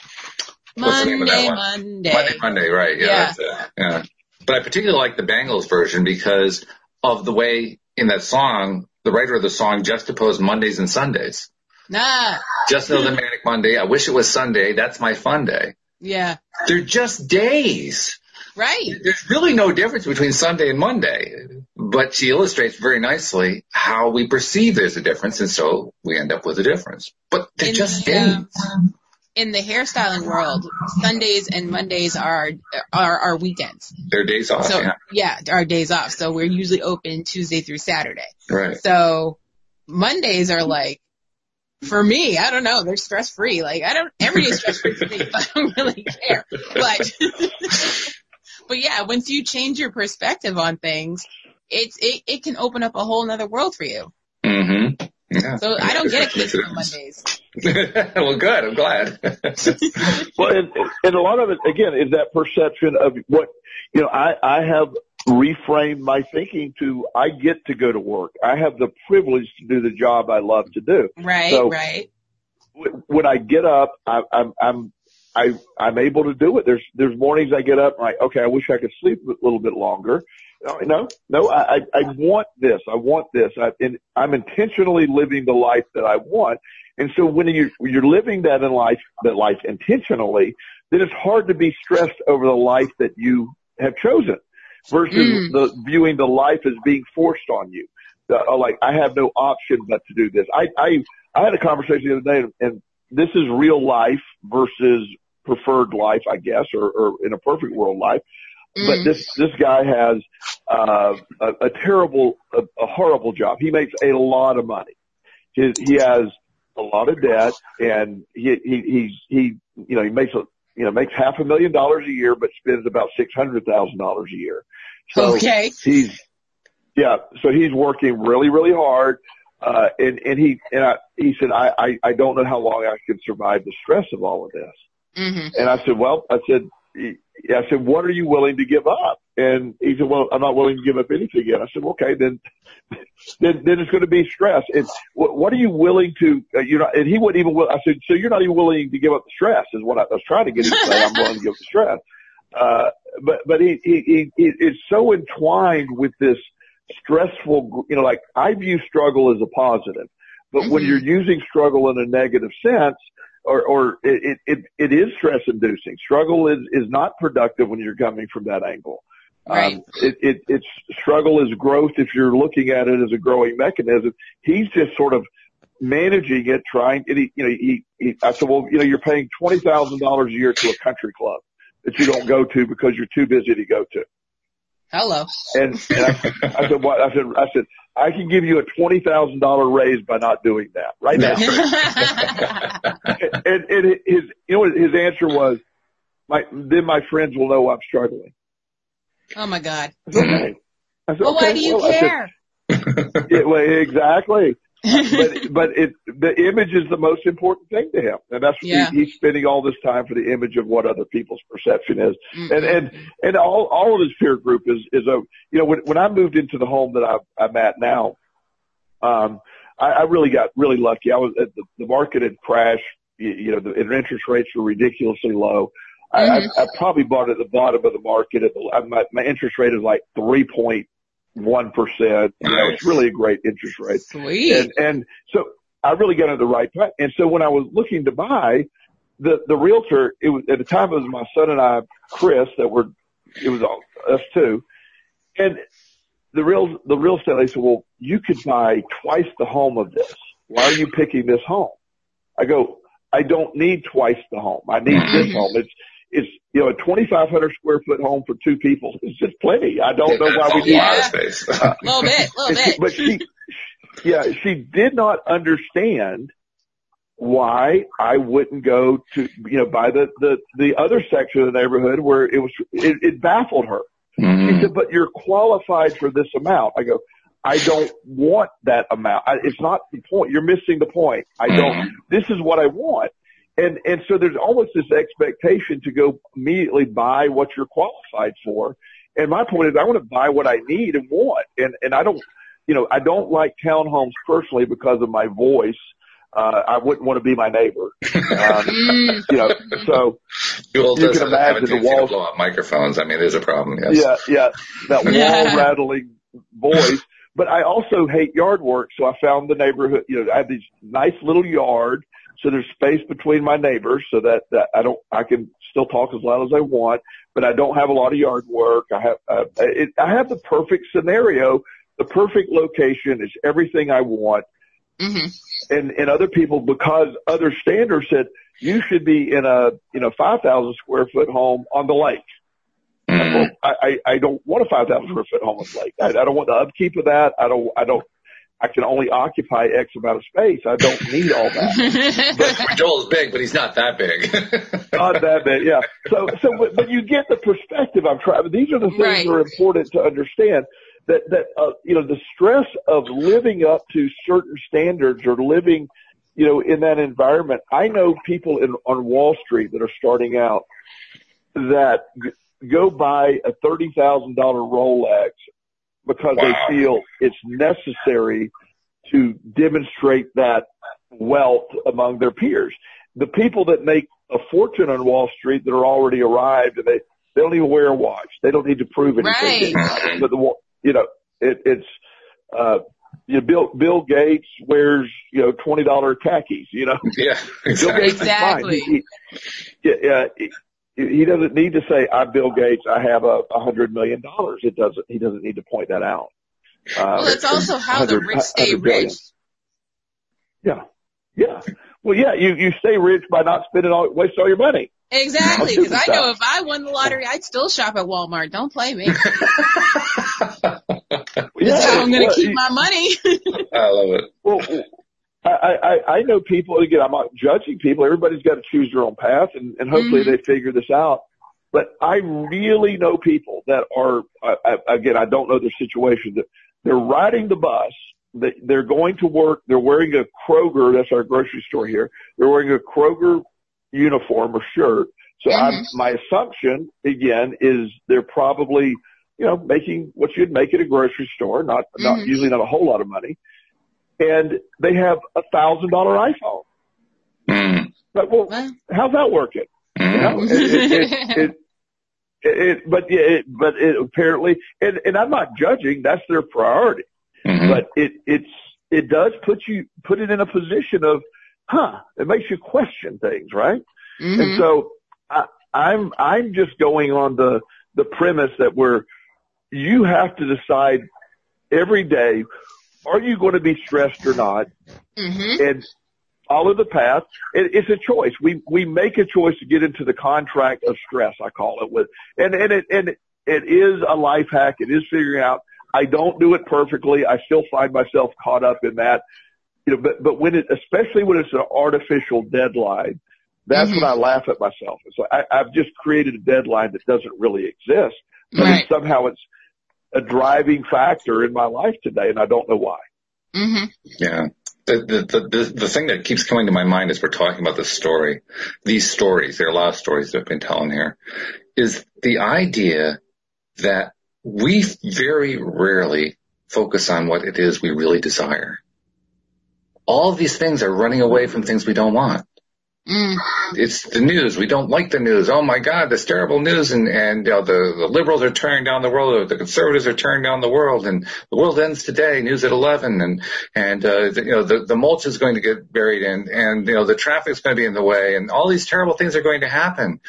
Monday, Monday. Monday, Monday, right? Yeah, yeah. Yeah. But I particularly like the Bangles version because of the way in that song, the writer of the song juxtaposed Mondays and Sundays. Nah. just another manic Monday. I wish it was Sunday. That's my fun day. Yeah. They're just days. Right. There's really no difference between Sunday and Monday, but she illustrates very nicely how we perceive there's a difference, and so we end up with a difference. But they're In just the, days. um, in the hairstyling world, Sundays and Mondays are are our weekends. They're days off. So yeah. yeah, our days off. So we're usually open Tuesday through Saturday. Right. So Mondays are like, for me, I don't know, they're stress free. Like I don't, every day's stress free for me, [laughs] but I don't really care. But, [laughs] but yeah, once you change your perspective on things, it's, it, it can open up a whole nother world for you. Mm-hmm. Yeah. So I don't get a kick on. [laughs] Mondays. [laughs] well, good. I'm glad. [laughs] Well, and, and a lot of it, again, is that perception of what, you know, I, I have reframed my thinking to, I get to go to work. I have the privilege to do the job I love to do. Right, So- right. Wh- When I get up, I, I'm, I'm, I, I'm able to do it. There's, there's mornings I get up and like, okay, I wish I could sleep a little bit longer. No, no, I, I want this. I want this. I, and I'm intentionally living the life that I want. And so when you, you're living that in life, that life intentionally, then it's hard to be stressed over the life that you have chosen versus Mm. the viewing the life as being forced on you. Uh, like I have no option but to do this. I, I, I had a conversation the other day and this is real life versus preferred life, I guess, or, or in a perfect world life. But Mm. this, this guy has, uh, a, a terrible, a, a horrible job. He makes a lot of money. His, he has a lot of debt and he, he, he's, he, you know, he makes a, you know, makes half a million dollars a year, but spends about $600,000 a year. So okay. he's, yeah, so he's working really, really hard. Uh, and, and he, and I, he said, I, I, I don't know how long I can survive the stress of all of this. hmm And I said, well, I said, I said, what are you willing to give up? And he said, well, I'm not willing to give up anything yet. I said, okay, then, [laughs] then, then it's going to be stress. And what, what are you willing to, uh, you know, and he wouldn't even, will- I said, so you're not even willing to give up the stress is what I was trying to get him to say. I'm willing to give up the stress. Uh, but, but he, he, he, he is so entwined with this stressful, you know, like I view struggle as a positive, but when Mhm. you're using struggle in a negative sense, or, or it, it, it is stress inducing. Struggle is, is not productive when you're coming from that angle. Right. Um, it, it, it's struggle is growth if you're looking at it as a growing mechanism. He's just sort of managing it, trying, and he, you know, he, he, I said, well, you know, you're paying $20,000 a year to a country club that you don't go to because you're too busy to go to. Hello. And, and I, I said, what? I said, I said, I can give you a $20,000 raise by not doing that right now. [laughs] and, and his, you know his answer was? My, then my friends will know I'm struggling. oh my God. I said, okay. Well, why do you Well, I said, care? [laughs] yeah, well, exactly. But but it the image is the most important thing to him, and that's Yeah. he, he's spending all this time for the image of what other people's perception is, Mm-mm. and and and all all of his peer group is is a you know when when I moved into the home that I, I'm at now, um, I, I really got really lucky. I was at the, the market had crashed, you, you know, the interest rates were ridiculously low. I, I, I probably bought at the bottom of the market. At the, my, my interest rate is like three point one percent. You know, it's really a great interest rate. Sweet. And, and so I really got at the right time. And so when I was looking to buy, the, the realtor, it was, at the time it was my son and I, Chris, that were, it was all, us two. And the real, the real estate, they said, well, you could buy twice the home of this. Why are you picking this home? I go, I don't need twice the home. I need this mm-hmm. home. It's, it's, you know, a 2,500 square foot home for two people. is just plenty. I don't know why we That's need a Yeah. space. A [laughs] little bit, a and little she, but she, yeah, she did not understand why I wouldn't go to, you know, by the, the, the other section of the neighborhood where it was, it, it baffled her. She Mhm. said, but you're qualified for this amount. I go, I don't want that amount. I, it's not the point. You're missing the point. I don't, Mhm. this is what I want. And, and so there's almost this expectation to go immediately buy what you're qualified for. And my point is I want to buy what I need and want. And, and I don't, you know, I don't like townhomes personally because of my voice. Uh, I wouldn't want to be my neighbor. Um, [laughs] you know, so You will You just can a imagine the tendency to walls- blow up microphones. I mean, there's a problem. Yes. yeah, yeah, that [laughs] wall rattling voice. But I also hate yard work, so I found the neighborhood. You know, I have these nice little yard, so there's space between my neighbors so that, that I don't, I can still talk as loud as I want, but I don't have a lot of yard work. I have, uh, it, I have the perfect scenario. The perfect location is everything I want. Mm-hmm. And, and other people, because other standards said you should be in a, you know, 5,000 square foot home on the lake. Mm. I, I, I don't want a 5,000 square foot home on the lake. I, I don't want the upkeep of that. I don't, I don't, I can only occupy X amount of space. I don't need all that. [laughs] But Joel's big, but he's not that big. [laughs] Not that big, yeah. So, so, but, but you get the perspective I'm trying. These are the things Right. that are important to understand. That that uh, you know the stress of living up to certain standards or living, you know, in that environment. I know people in on Wall Street that are starting out that g- go buy a thirty thousand dollar Rolex because Wow. they feel it's necessary to demonstrate that wealth among their peers. The people that make a fortune on Wall Street that are already arrived and they, they don't even wear a watch. They don't need to prove anything. Right. But the, wa- you know, it, it's, uh, you know, Bill, Bill Gates wears, you know, $20 khakis, you know. yeah, [laughs] Bill exactly. Gates is fine. Exactly. He, he, yeah, he, he doesn't need to say, I'm Bill Gates. I have a, a hundred million dollars. It doesn't, he doesn't need to point that out. Uh, Well, it's also how the rich stay rich. Yeah. Yeah. Well, yeah, you, you stay rich by not spending all, waste all your money. Exactly, because I know if I won the lottery, I'd still shop at Walmart. Don't play me. [laughs] That's Yeah. how I'm going well, to keep my money. [laughs] I love it. Well, I, I, I know people, again, I'm not judging people. Everybody's got to choose their own path and, and hopefully Mhm. they figure this out. But I really know people that are, I, I, again, I don't know their situation, that they're riding the bus, they're going to work, they're wearing a Kroger, that's our grocery store here, they're wearing a Kroger uniform or shirt. So I'm, Mhm. my assumption, again, is they're probably, you know, making what you'd make at a grocery store, not, not Mhm. usually not a whole lot of money. And they have a thousand dollar iPhone. Mm. But well, Well, how's that working? You know, Mm. it, it, it, it, it, but yeah, it, but it apparently, and, and I'm not judging. That's their priority. Mhm. But it, it's, it does put you, put it in a position of, huh, it makes you question things, right? And mhm. so I, I'm, I'm just going on the, the premise that we're, you have to decide every day, are you going to be stressed or not? Mhm. and follow the path. It, it's a choice. We we make a choice to get into the contract of stress. I call it with, and and it and it is a life hack. It is figuring out. I don't do it perfectly. I still find myself caught up in that. You know, but but when it, especially when it's an artificial deadline, that's when I laugh at myself. It's like I, I've just created a deadline that doesn't really exist, but Right. it's, somehow it's a driving factor in my life today, and I don't know why. Mhm. Yeah. The, the, the, the, the thing that keeps coming to my mind as we're talking about this story, these stories, there are a lot of stories that I've been telling here, is the idea that we very rarely focus on what it is we really desire. All of these things are running away from things we don't want. Mm. It's the news. We don't like the news. Oh my God, this terrible news, and and you know, the the liberals are tearing down the world, the conservatives are tearing down the world, and the world ends today. News at eleven, and and uh, the, you know the the mulch is going to get buried in, and you know the traffic's going to be in the way, and all these terrible things are going to happen.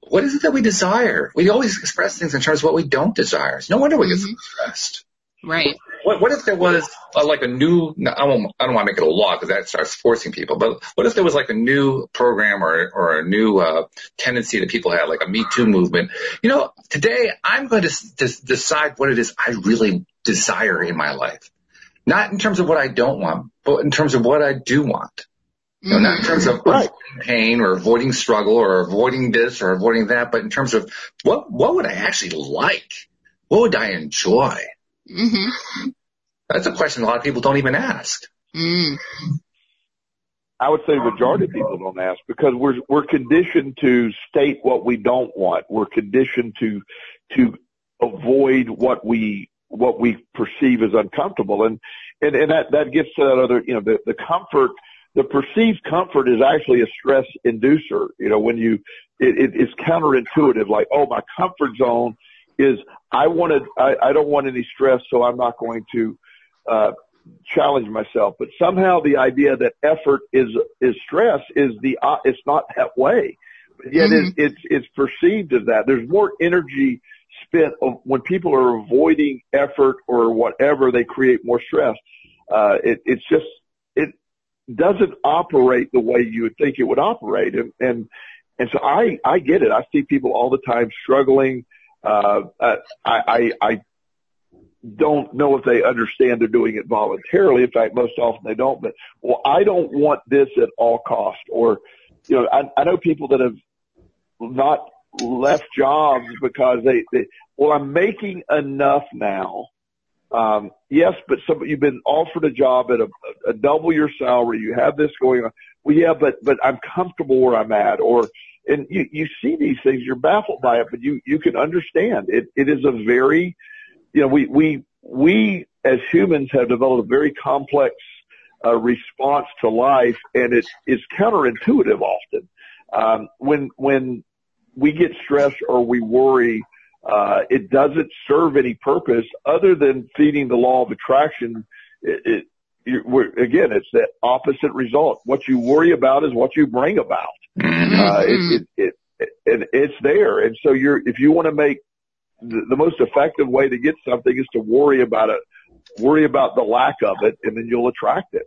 What is it that we desire? We always express things in terms of what we don't desire. It's no wonder we get so Mhm. stressed. Right. What, what if there was uh, like a new, I, won't, I don't want to make it a law because that starts forcing people, but what if there was like a new program or, or a new uh, tendency that people had, like a Me Too movement? You know, today I'm going to dis- decide what it is I really desire in my life. Not in terms of what I don't want, but in terms of what I do want. You know, not in terms of Right. avoiding pain or avoiding struggle or avoiding this or avoiding that, but in terms of what, what would I actually like? What would I enjoy? Mhm. That's a question a lot of people don't even ask. Mm. I would say the majority of people don't ask because we're we're conditioned to state what we don't want. We're conditioned to to avoid what we what we perceive as uncomfortable, and and and that that gets to that other you know the the comfort. The perceived comfort is actually a stress inducer. You know, when you, it, it, it's counterintuitive. Like, oh, my comfort zone is I wanted, I, I don't want any stress, so I'm not going to, uh, challenge myself, but somehow the idea that effort is, is stress is the, uh, it's not that way. But yet mm-hmm. it's, it's, it's perceived as that. There's more energy spent when people are avoiding effort or whatever, they create more stress. Uh, it, it's just, it doesn't operate the way you would think it would operate. And, and, and so I, I get it. I see people all the time struggling. Uh, I, I, I don't know if they understand they're doing it voluntarily. In fact, most often they don't, but well, I don't want this at all cost or, you know, I, I know people that have not left jobs because they, they well, I'm making enough now. Um, yes, but some, you've been offered a job at a, a double your salary. You have this going on. Well, yeah, but, but I'm comfortable where I'm at or, and you, you see these things, you're baffled by it, but you, you can understand it. It is a very, you know, we, we, we as humans have developed a very complex uh, response to life and it is counterintuitive often. Um, when, when we get stressed or we worry, uh, it doesn't serve any purpose other than feeding the law of attraction. It, it, again, it's that opposite result. What you worry about is what you bring about. Mm-hmm. Uh, it, it, it, and it's there. And so you're, if you want to make the, the most effective way to get something is to worry about it, worry about the lack of it, and then you'll attract it.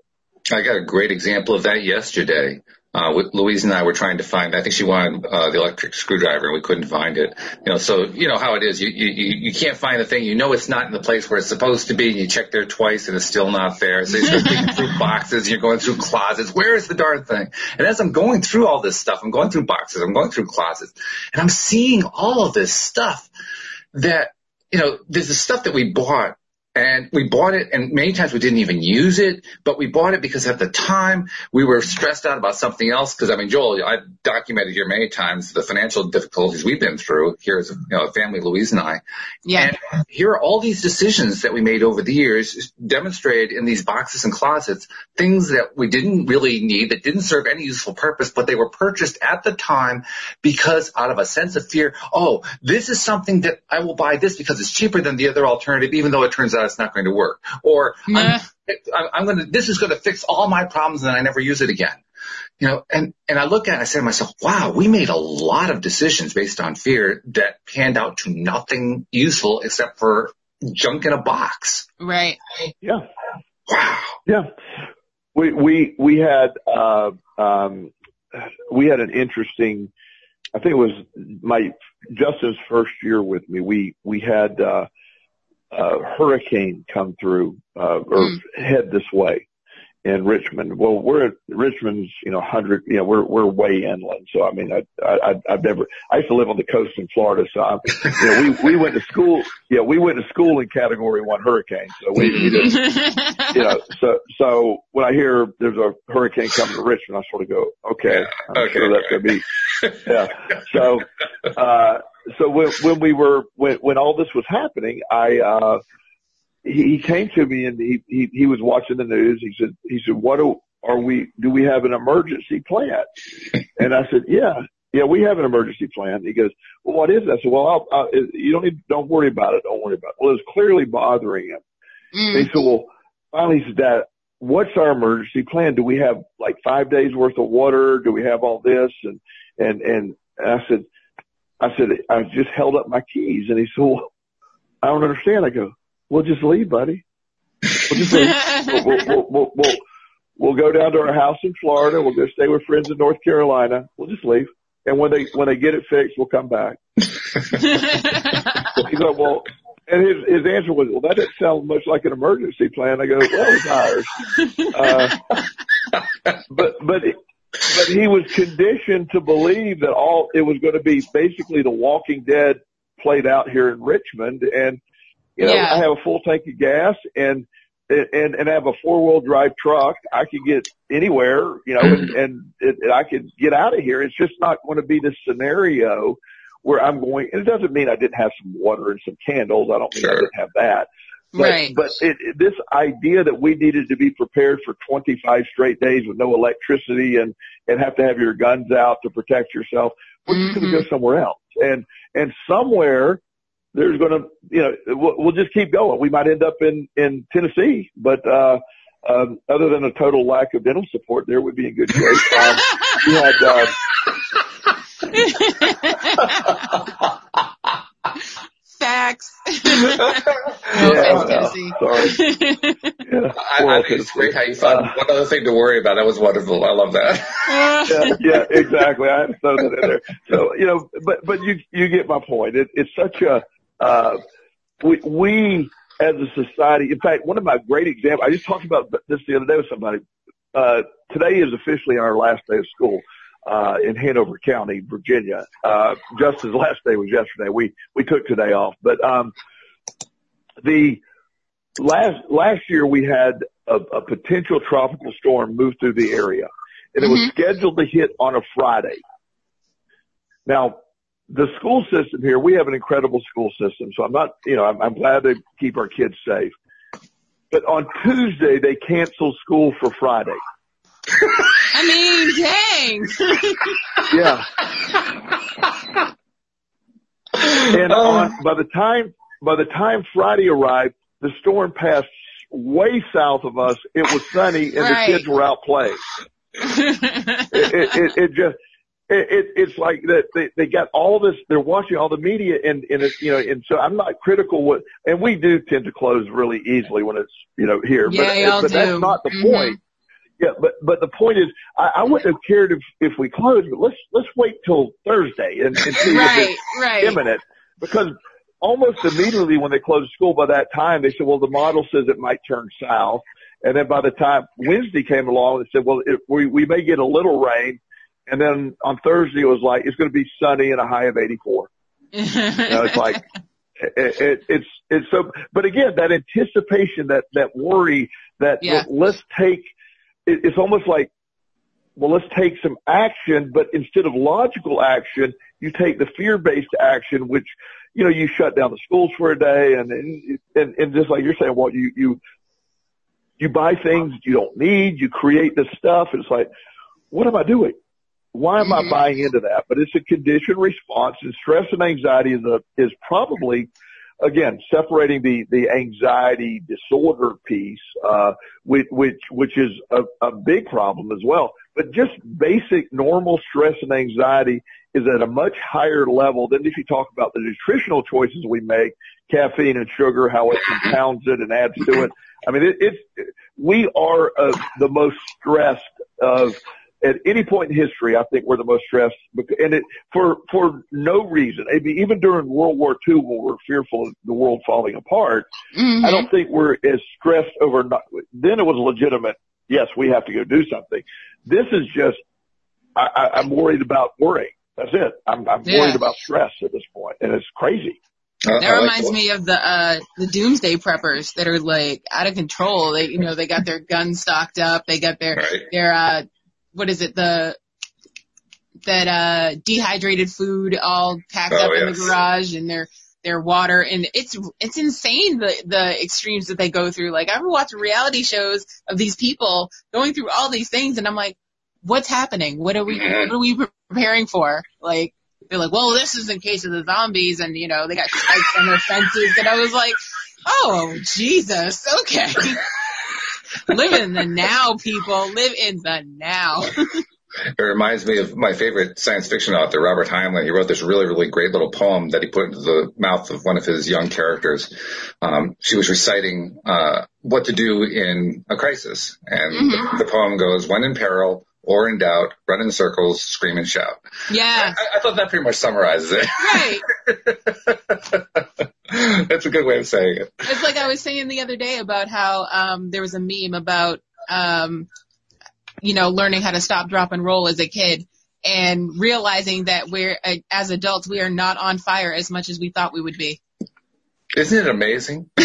I got a great example of that yesterday. Uh, with Louise and I were trying to find, I think she wanted, uh, the electric screwdriver and we couldn't find it. You know, so, you know how it is. You, you, you can't find the thing. You know it's not in the place where it's supposed to be and you check there twice and it's still not there. So you're digging through boxes, And you're going through closets. Where is the darn thing? And as I'm going through all this stuff, I'm going through boxes, I'm going through closets and I'm seeing all of this stuff that, you know, there's the stuff that we bought and we bought it and many times we didn't even use it, but we bought it because at the time we were stressed out about something else. Cause I mean, Joel, I've documented here many times the financial difficulties we've been through here as a you know, family, Louise and I. Yeah. And here are all these decisions that we made over the years demonstrated in these boxes and closets, things that we didn't really need, that didn't serve any useful purpose, but they were purchased at the time because out of a sense of fear, oh, this is something that I will buy this because it's cheaper than the other alternative, even though it turns out it's not going to work. Or nah. I'm, I'm going to, this is going to fix all my problems and I never use it again. You know, and, and I look at it and I say to myself, wow, we made a lot of decisions based on fear that panned out to nothing useful except for junk in a box. Right. Yeah. Wow. Yeah. We, we, we had, uh, um, we had an interesting, I think it was my, Justin's first year with me. We, we had, uh, uh, hurricane come through uh, or mm. head this way in Richmond. Well, we're at Richmond's, you know, hundred, you know, we're, we're way inland. So, I mean, I, I, I've never, I used to live on the coast in Florida. So, I'm, you know, we, we went to school, yeah, we went to school in category one hurricane. So we, we did, [laughs] you know, so, so when I hear there's a hurricane coming to Richmond, I sort of go, okay, I'm okay, sure that's going to be, yeah. So, uh, so when, when we were, when, when all this was happening, I, uh, he, he came to me and he, he, he was watching the news. He said, he said, what do, are we, do we have an emergency plan? [laughs] And I said, yeah, yeah, we have an emergency plan. He goes, well, what is that? I said, well, I'll, I'll, you don't need, don't worry about it. Don't worry about it. Well, it's clearly bothering him. Mm. He said, well, finally he said, Dad, what's our emergency plan? Do we have like five days worth of water? Do we have all this? And, and, and, and I said, I said, I just held up my keys. And he said, well, I don't understand. I go, we'll just leave, buddy. We'll just leave. [laughs] we'll, we'll, we'll, we'll, we'll, we'll go down to our house in Florida. We'll go stay with friends in North Carolina. We'll just leave. And when they, when they get it fixed, we'll come back. [laughs] He go, well, and his, his answer was, well, that doesn't sound much like an emergency plan. I go, well, it's ours. Uh, but, but, but he was conditioned to believe that all it was going to be basically the Walking Dead played out here in Richmond, and you know yeah. I have a full tank of gas and and and I have a four wheel drive truck. I could get anywhere, you know, and [clears throat] and, and I could get out of here. It's just not going to be this scenario where I'm going. And it doesn't mean I didn't have some water and some candles. I don't mean sure. I didn't have that. But, right. but it, it, this idea that we needed to be prepared for 25 straight days with no electricity and, and have to have your guns out to protect yourself, we're mm-hmm. just going to go somewhere else. And, and somewhere there's going to, you know, we'll, we'll just keep going. We might end up in, in Tennessee, but, uh, um, other than a total lack of dental support, there would be in good shape. Um, we had, uh, Facts. [laughs] yeah, offense, well, Tennessee. sorry. Yeah, I, I think it's great how you found Uh, one other thing to worry about. That was wonderful. I love that. [laughs] yeah, yeah, exactly. I had to throw that in there. So, you know, but, but you, you get my point. It, it's such a, uh, we, we as a society, in fact, one of my great examples, I just talked about this the other day with somebody. Uh, today is officially our last day of school, uh, in Hanover County, Virginia. Uh, Justin's last day was yesterday. We, we took today off, but, um, the last, last year we had a, a potential tropical storm move through the area and it was Mhm. scheduled to hit on a Friday. Now, the school system here, we have an incredible school system, so I'm not, you know, I'm, I'm glad to keep our kids safe. But on Tuesday, they canceled school for Friday. I mean, dang. [laughs] Yeah. And Oh. on, by the time, by the time Friday arrived, the storm passed way south of us. It was sunny and Right. the kids were out playing. [laughs] it, it, it, it just it, it it's like that they they got all this they're watching all the media and and it's you know and so I'm not critical what and we do tend to close really easily when it's you know here Yeah, but y'all but that's not the Mhm. point yeah but but the point is I, I wouldn't have cared if if we closed but let's let's wait till Thursday and, and see if right, it's right. imminent because almost immediately when they closed school by that time they said well the model says it might turn south and then by the time Wednesday came along, they said, well, it, we, we may get a little rain. And then on Thursday, it was like, it's going to be sunny and a high of 84. You know, it's like, [laughs] it, it, it's, it's so, but again, that anticipation, that, that worry that Yeah. well, let's take, it, it's almost like, well, let's take some action, but instead of logical action, you take the fear-based action, which, you know, you shut down the schools for a day and, and, and just like you're saying, well, you, you, you buy things you don't need, you create this stuff, and it's like, what am I doing? Why am. I buying into that? But it's a conditioned response, and stress and anxiety is a is probably, again, separating the the anxiety disorder piece, uh, which which which is a, a big problem as well. But just basic normal stress and anxiety is at a much higher level than if you talk about the nutritional choices we make, caffeine and sugar, how it compounds it and adds to it. I mean, it, it's we are uh, the most stressed of at any point in history. I think we're the most stressed, and it for for no reason. I mean, even during World War II, when we were fearful of the world falling apart, Mhm. I don't think we're as stressed over. Not, then it was legitimate. Yes, we have to go do something. This is just. I, I, I'm worried about worrying. That's it. I'm, I'm Yeah. worried about stress at this point, and it's crazy. I- That I like reminds me of the uh the doomsday preppers that are like out of control. They you know, they got their guns stocked up, they got their Right. their uh what is it, the that uh dehydrated food all packed Oh, up in the garage and their their water and it's it's insane the the extremes that they go through. Like I've watching reality shows of these people going through all these things and I'm like, what's happening? What are we Mhm. what are we preparing for? Like they're like, well, this is in case of the zombies, and you know they got spikes on their fences, and I was like, oh Jesus, okay. Live in the now, people. Live in the now. [laughs] It reminds me of my favorite science fiction author, Robert Heinlein. He wrote this really, really great little poem that he put into the mouth of one of his young characters. Um, she was reciting uh, what to do in a crisis, and Mhm. the poem goes, "When in peril or in doubt, run in circles, scream and shout." Yeah, I, I thought that pretty much summarizes it. right. [laughs] That's a good way of saying it. It's like I was saying the other day about how um there was a meme about um you know learning how to stop, drop, and roll as a kid. And realizing that we're, uh, as adults, we are not on fire as much as we thought we would be. Isn't it amazing? [laughs] [laughs]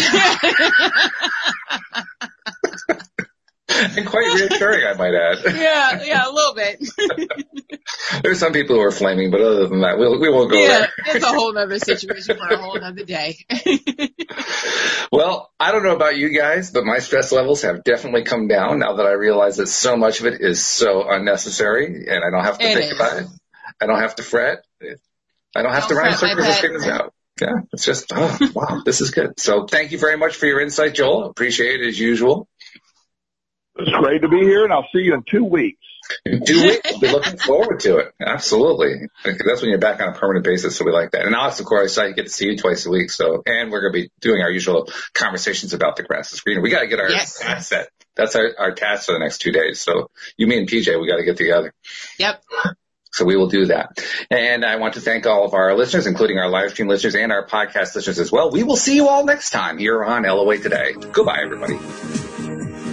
[laughs] and quite reassuring, I might add. [laughs] yeah, yeah, a little bit. [laughs] There's some people who are flaming, but other than that, we'll, we won't go yeah, there. it's a whole other situation for a whole other day. Well, I don't know about you guys, but my stress levels have definitely come down now that I realize that so much of it is so unnecessary and I don't have to It think is. about it. I don't have to fret. I don't have to Don't run in circles and scream this out. yeah, it's just, oh, wow, this is good. So thank you very much for your insight, Joel. Appreciate it as usual. It's great to be here and I'll see you in two weeks. In two weeks, we'll be looking forward to it. Absolutely. That's when you're back on a permanent basis, so we like that. And Alex, of course, I get to see you twice a week, so, and we're going to be doing our usual conversations about the grass is greener. We got to get our Yes. task set. That's our, our task for the next two days. So you, me, and PJ, we got to get together. Yep. So we will do that. And I want to thank all of our listeners, including our live stream listeners and our podcast listeners as well. We will see you all next time here on LOA Today. Goodbye, everybody.